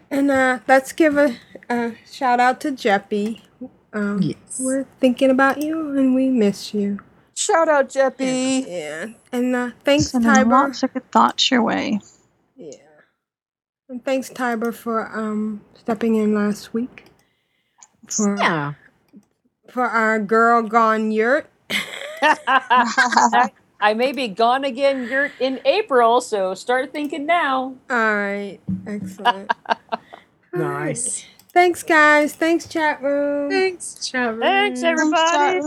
And uh, let's give a, a shout out to Jeppy. Um, yes. We're thinking about you and we miss you. Shout out, Jeppy. Yeah. And uh, thanks, Sending Tiber. lots of good thoughts your way. Yeah. And thanks, Tiber, for um stepping in last week. For, Yeah. For our girl gone yurt. [LAUGHS] I may be gone again Gert, in April, so start thinking now. All right. Excellent. [LAUGHS] Nice. Thanks, guys. Thanks, chat room. Thanks, chat room. Thanks, everybody.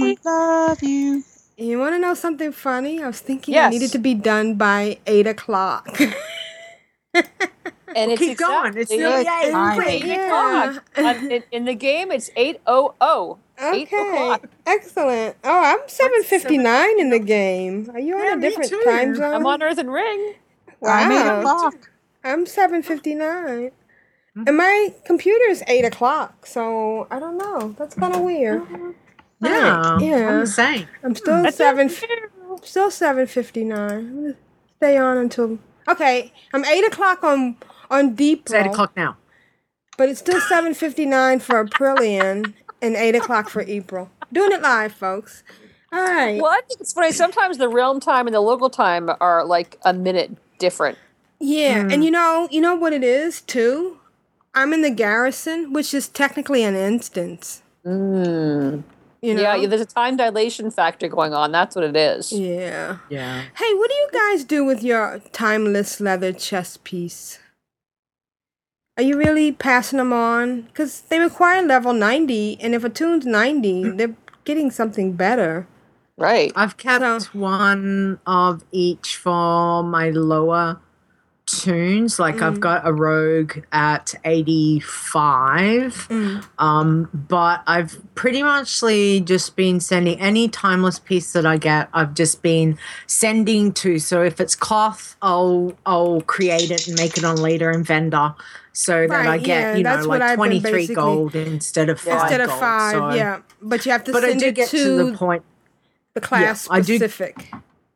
we love you. You want to know something funny? I was thinking I Yes. needed to be done by 8 o'clock. [LAUGHS] And it's keep going. It's exactly nearly eight. eight Great. o'clock. In, in the game, it's eight oh oh. Eight Okay, o'clock. excellent. Oh, I'm 7:59 in the game. Are you on a different too. time zone? I'm on Earthen Ring. Wow. I'm eight Wow. o'clock. I'm 7:59. And my computer's 8 o'clock, so I don't know. That's kind of weird. Uh-huh. Yeah, Yeah. I'm the same. I'm still That's seven. Still 7:59. I'm gonna stay on until. Okay, I'm 8 o'clock on on Deep. It's eight o'clock now. But it's still 7.59 for Aprillian and 8 o'clock for April. Doing it live, folks. All right. Well, I think it's funny. Sometimes the realm time and the local time are like a minute different. Yeah, and hmm. you know, you know what it is, too? I'm in the garrison, which is technically an instance. Mm. You know? Yeah, yeah, there's a time dilation factor going on. That's what it is. Yeah. Yeah. Hey, what do you guys do with your timeless leather chest piece? Are you really passing them on? Because they require level 90, and if a toon's 90, [CLEARS THROAT] they're getting something better. Right. I've kept one of each for my lower toons. Like Mm. I've got a rogue at 85. Mm. Um, but I've pretty muchly just been sending any timeless piece that I get, I've just been sending to. So if it's cloth, I'll I'll create it and make it on later and vendor. So that I get, yeah, you know, like 23 gold instead of five Instead of gold. five, So- yeah. But you have to But I send do it get to, to the point the class I do- specific.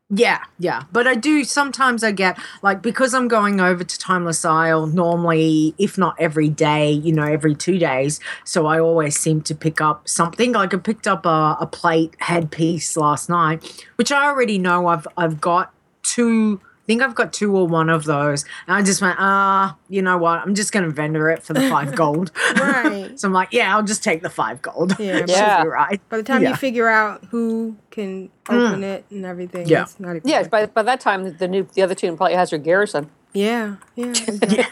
Yeah, yeah. But I do sometimes I get like because I'm going over to Timeless Isle normally, if not every day, you know, every two days. So I always seem to pick up something. Like I picked up a, a plate headpiece last night, which I already know I've I've got two think I've got two or one of those. And I just went, ah, you know what? I'm just gonna vendor it for the five [LAUGHS] gold. Right. [LAUGHS] so I'm like, yeah, I'll just take the five gold. Yeah, [LAUGHS] Yeah. right. By the time Yeah. you figure out who can open it and everything, Yeah. it's not even Yeah, by, by that time, the new the other toon probably has her garrison. Yeah, yeah. Exactly.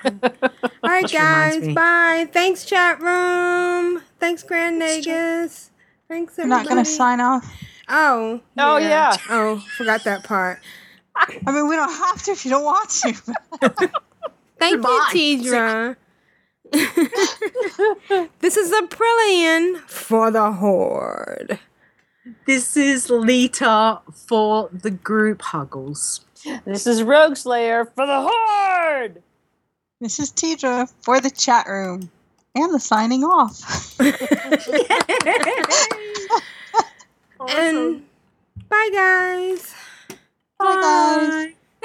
All right, Which guys. Bye. Thanks, chat room. Thanks, Grand Nagus. Thanks, You're everybody. not going to sign off. Oh. Oh, yeah. Oh, forgot that part. I mean, we don't have to if you don't want to. [LAUGHS] Thank Goodbye. you, Tedrah. [LAUGHS] this is a Aprillian for the Horde. This is Leeta for the group Huggles. This is Rogueslayer for the Horde. This is Tedrah for the chat room and the signing off. [LAUGHS] And bye, guys.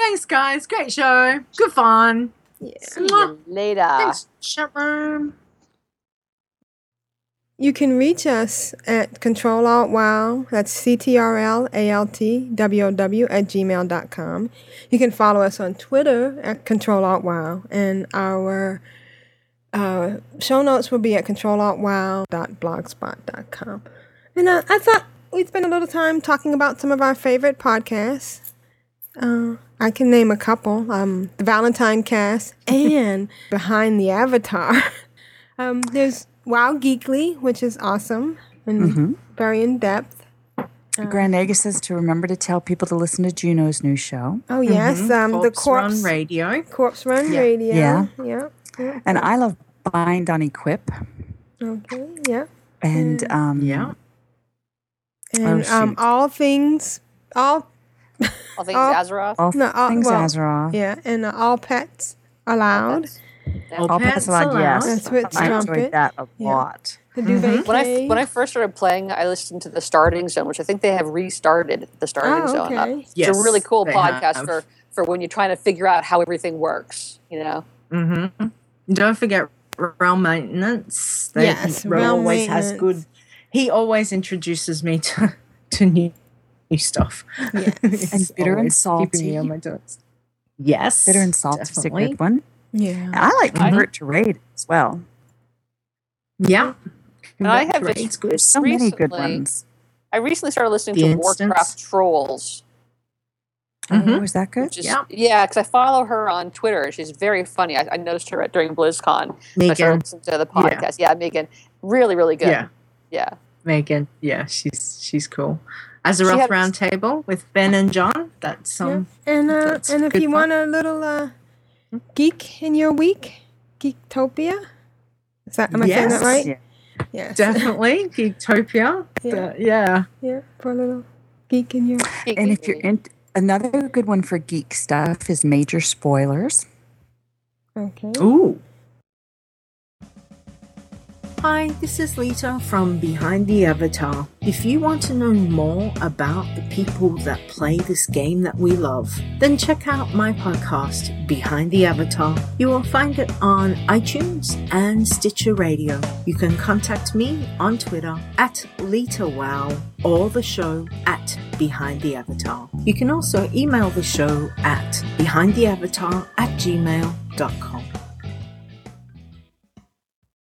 Bye, guys. Thanks, guys. Great show. Good fun. Yeah. See you later. Thanks, chat room. You can reach us at Control Alt Wow. That's C T R L A L T W O W at gmail.com. You can follow us on Twitter at Control Alt Wow. And our uh, show notes will be at controlaltwow.blogspot.com. And uh, I thought we'd spend a little time talking about some of our favorite podcasts. Uh, I can name a couple um, The Valentine Cast [LAUGHS] and Behind the Avatar. [LAUGHS] Um, there's Wow Geekly, which is awesome and Mhm. very in depth. Grand Nagus says to remember to tell people to listen to Juno's new show. Oh yes, Mhm. um, the Corpse corpse Run Radio. Corpse Run Yeah. Radio. Yeah. yeah, yeah. And I love Bind on Equip. Okay, yeah, And um, Yeah. and Oh, um, all things, all All things All- Azeroth. all no, all, things well, Azeroth. Yeah, and uh, all pets allowed. All All pets pets allowed, allowed. yes. That's what I Trumpet. enjoyed that a Yeah. lot. The Duvet When I when I first started playing, I listened to the Starting Zone, which I think they have restarted the Starting Oh, Zone. up. okay. It's Yes, a really cool podcast have. for for when you're trying to figure out how everything works. You know. Mm-hmm. Don't forget realm maintenance. They- Yes, Ro realm always has good. He always introduces me to [LAUGHS] to new, new stuff. Yes. And bitter and Always keeping me on my toes. Yes, Bitter and Salt is a good one. Yeah. And I like mm-hmm. Convert to Raid as well. Yeah, And I have It's just good. So many good recently- ones. I recently started listening The to Instance. Warcraft Trolls. Oh, mm-hmm. is that good? Which is, yeah, because I follow her on Twitter. and She's very funny. I, I noticed her at, during BlizzCon. Megan. started to the podcast. Yeah, Megan, really, really good. Yeah. yeah. Megan, yeah, she's she's cool. Azeroth She had- Roundtable with Ben and John. That's um, And uh, That's and if you fun. want a little uh, geek in your week, Geektopia. Is that am I saying that right? Yeah. Yes. definitely [LAUGHS] Geektopia. Yeah. The- yeah. Yeah, for a little geek in your. And if you're in, another good one for geek stuff is major spoilers. Okay. Ooh. Hi, this is Leeta from Behind the Avatar. If you want to know more about the people that play this game that we love, then check out my podcast, Behind the Avatar. You will find it on iTunes and Stitcher Radio. You can contact me on Twitter at LeetaWow or the show at Behind the Avatar. You can also email the show at behindtheavatar at gmail.com.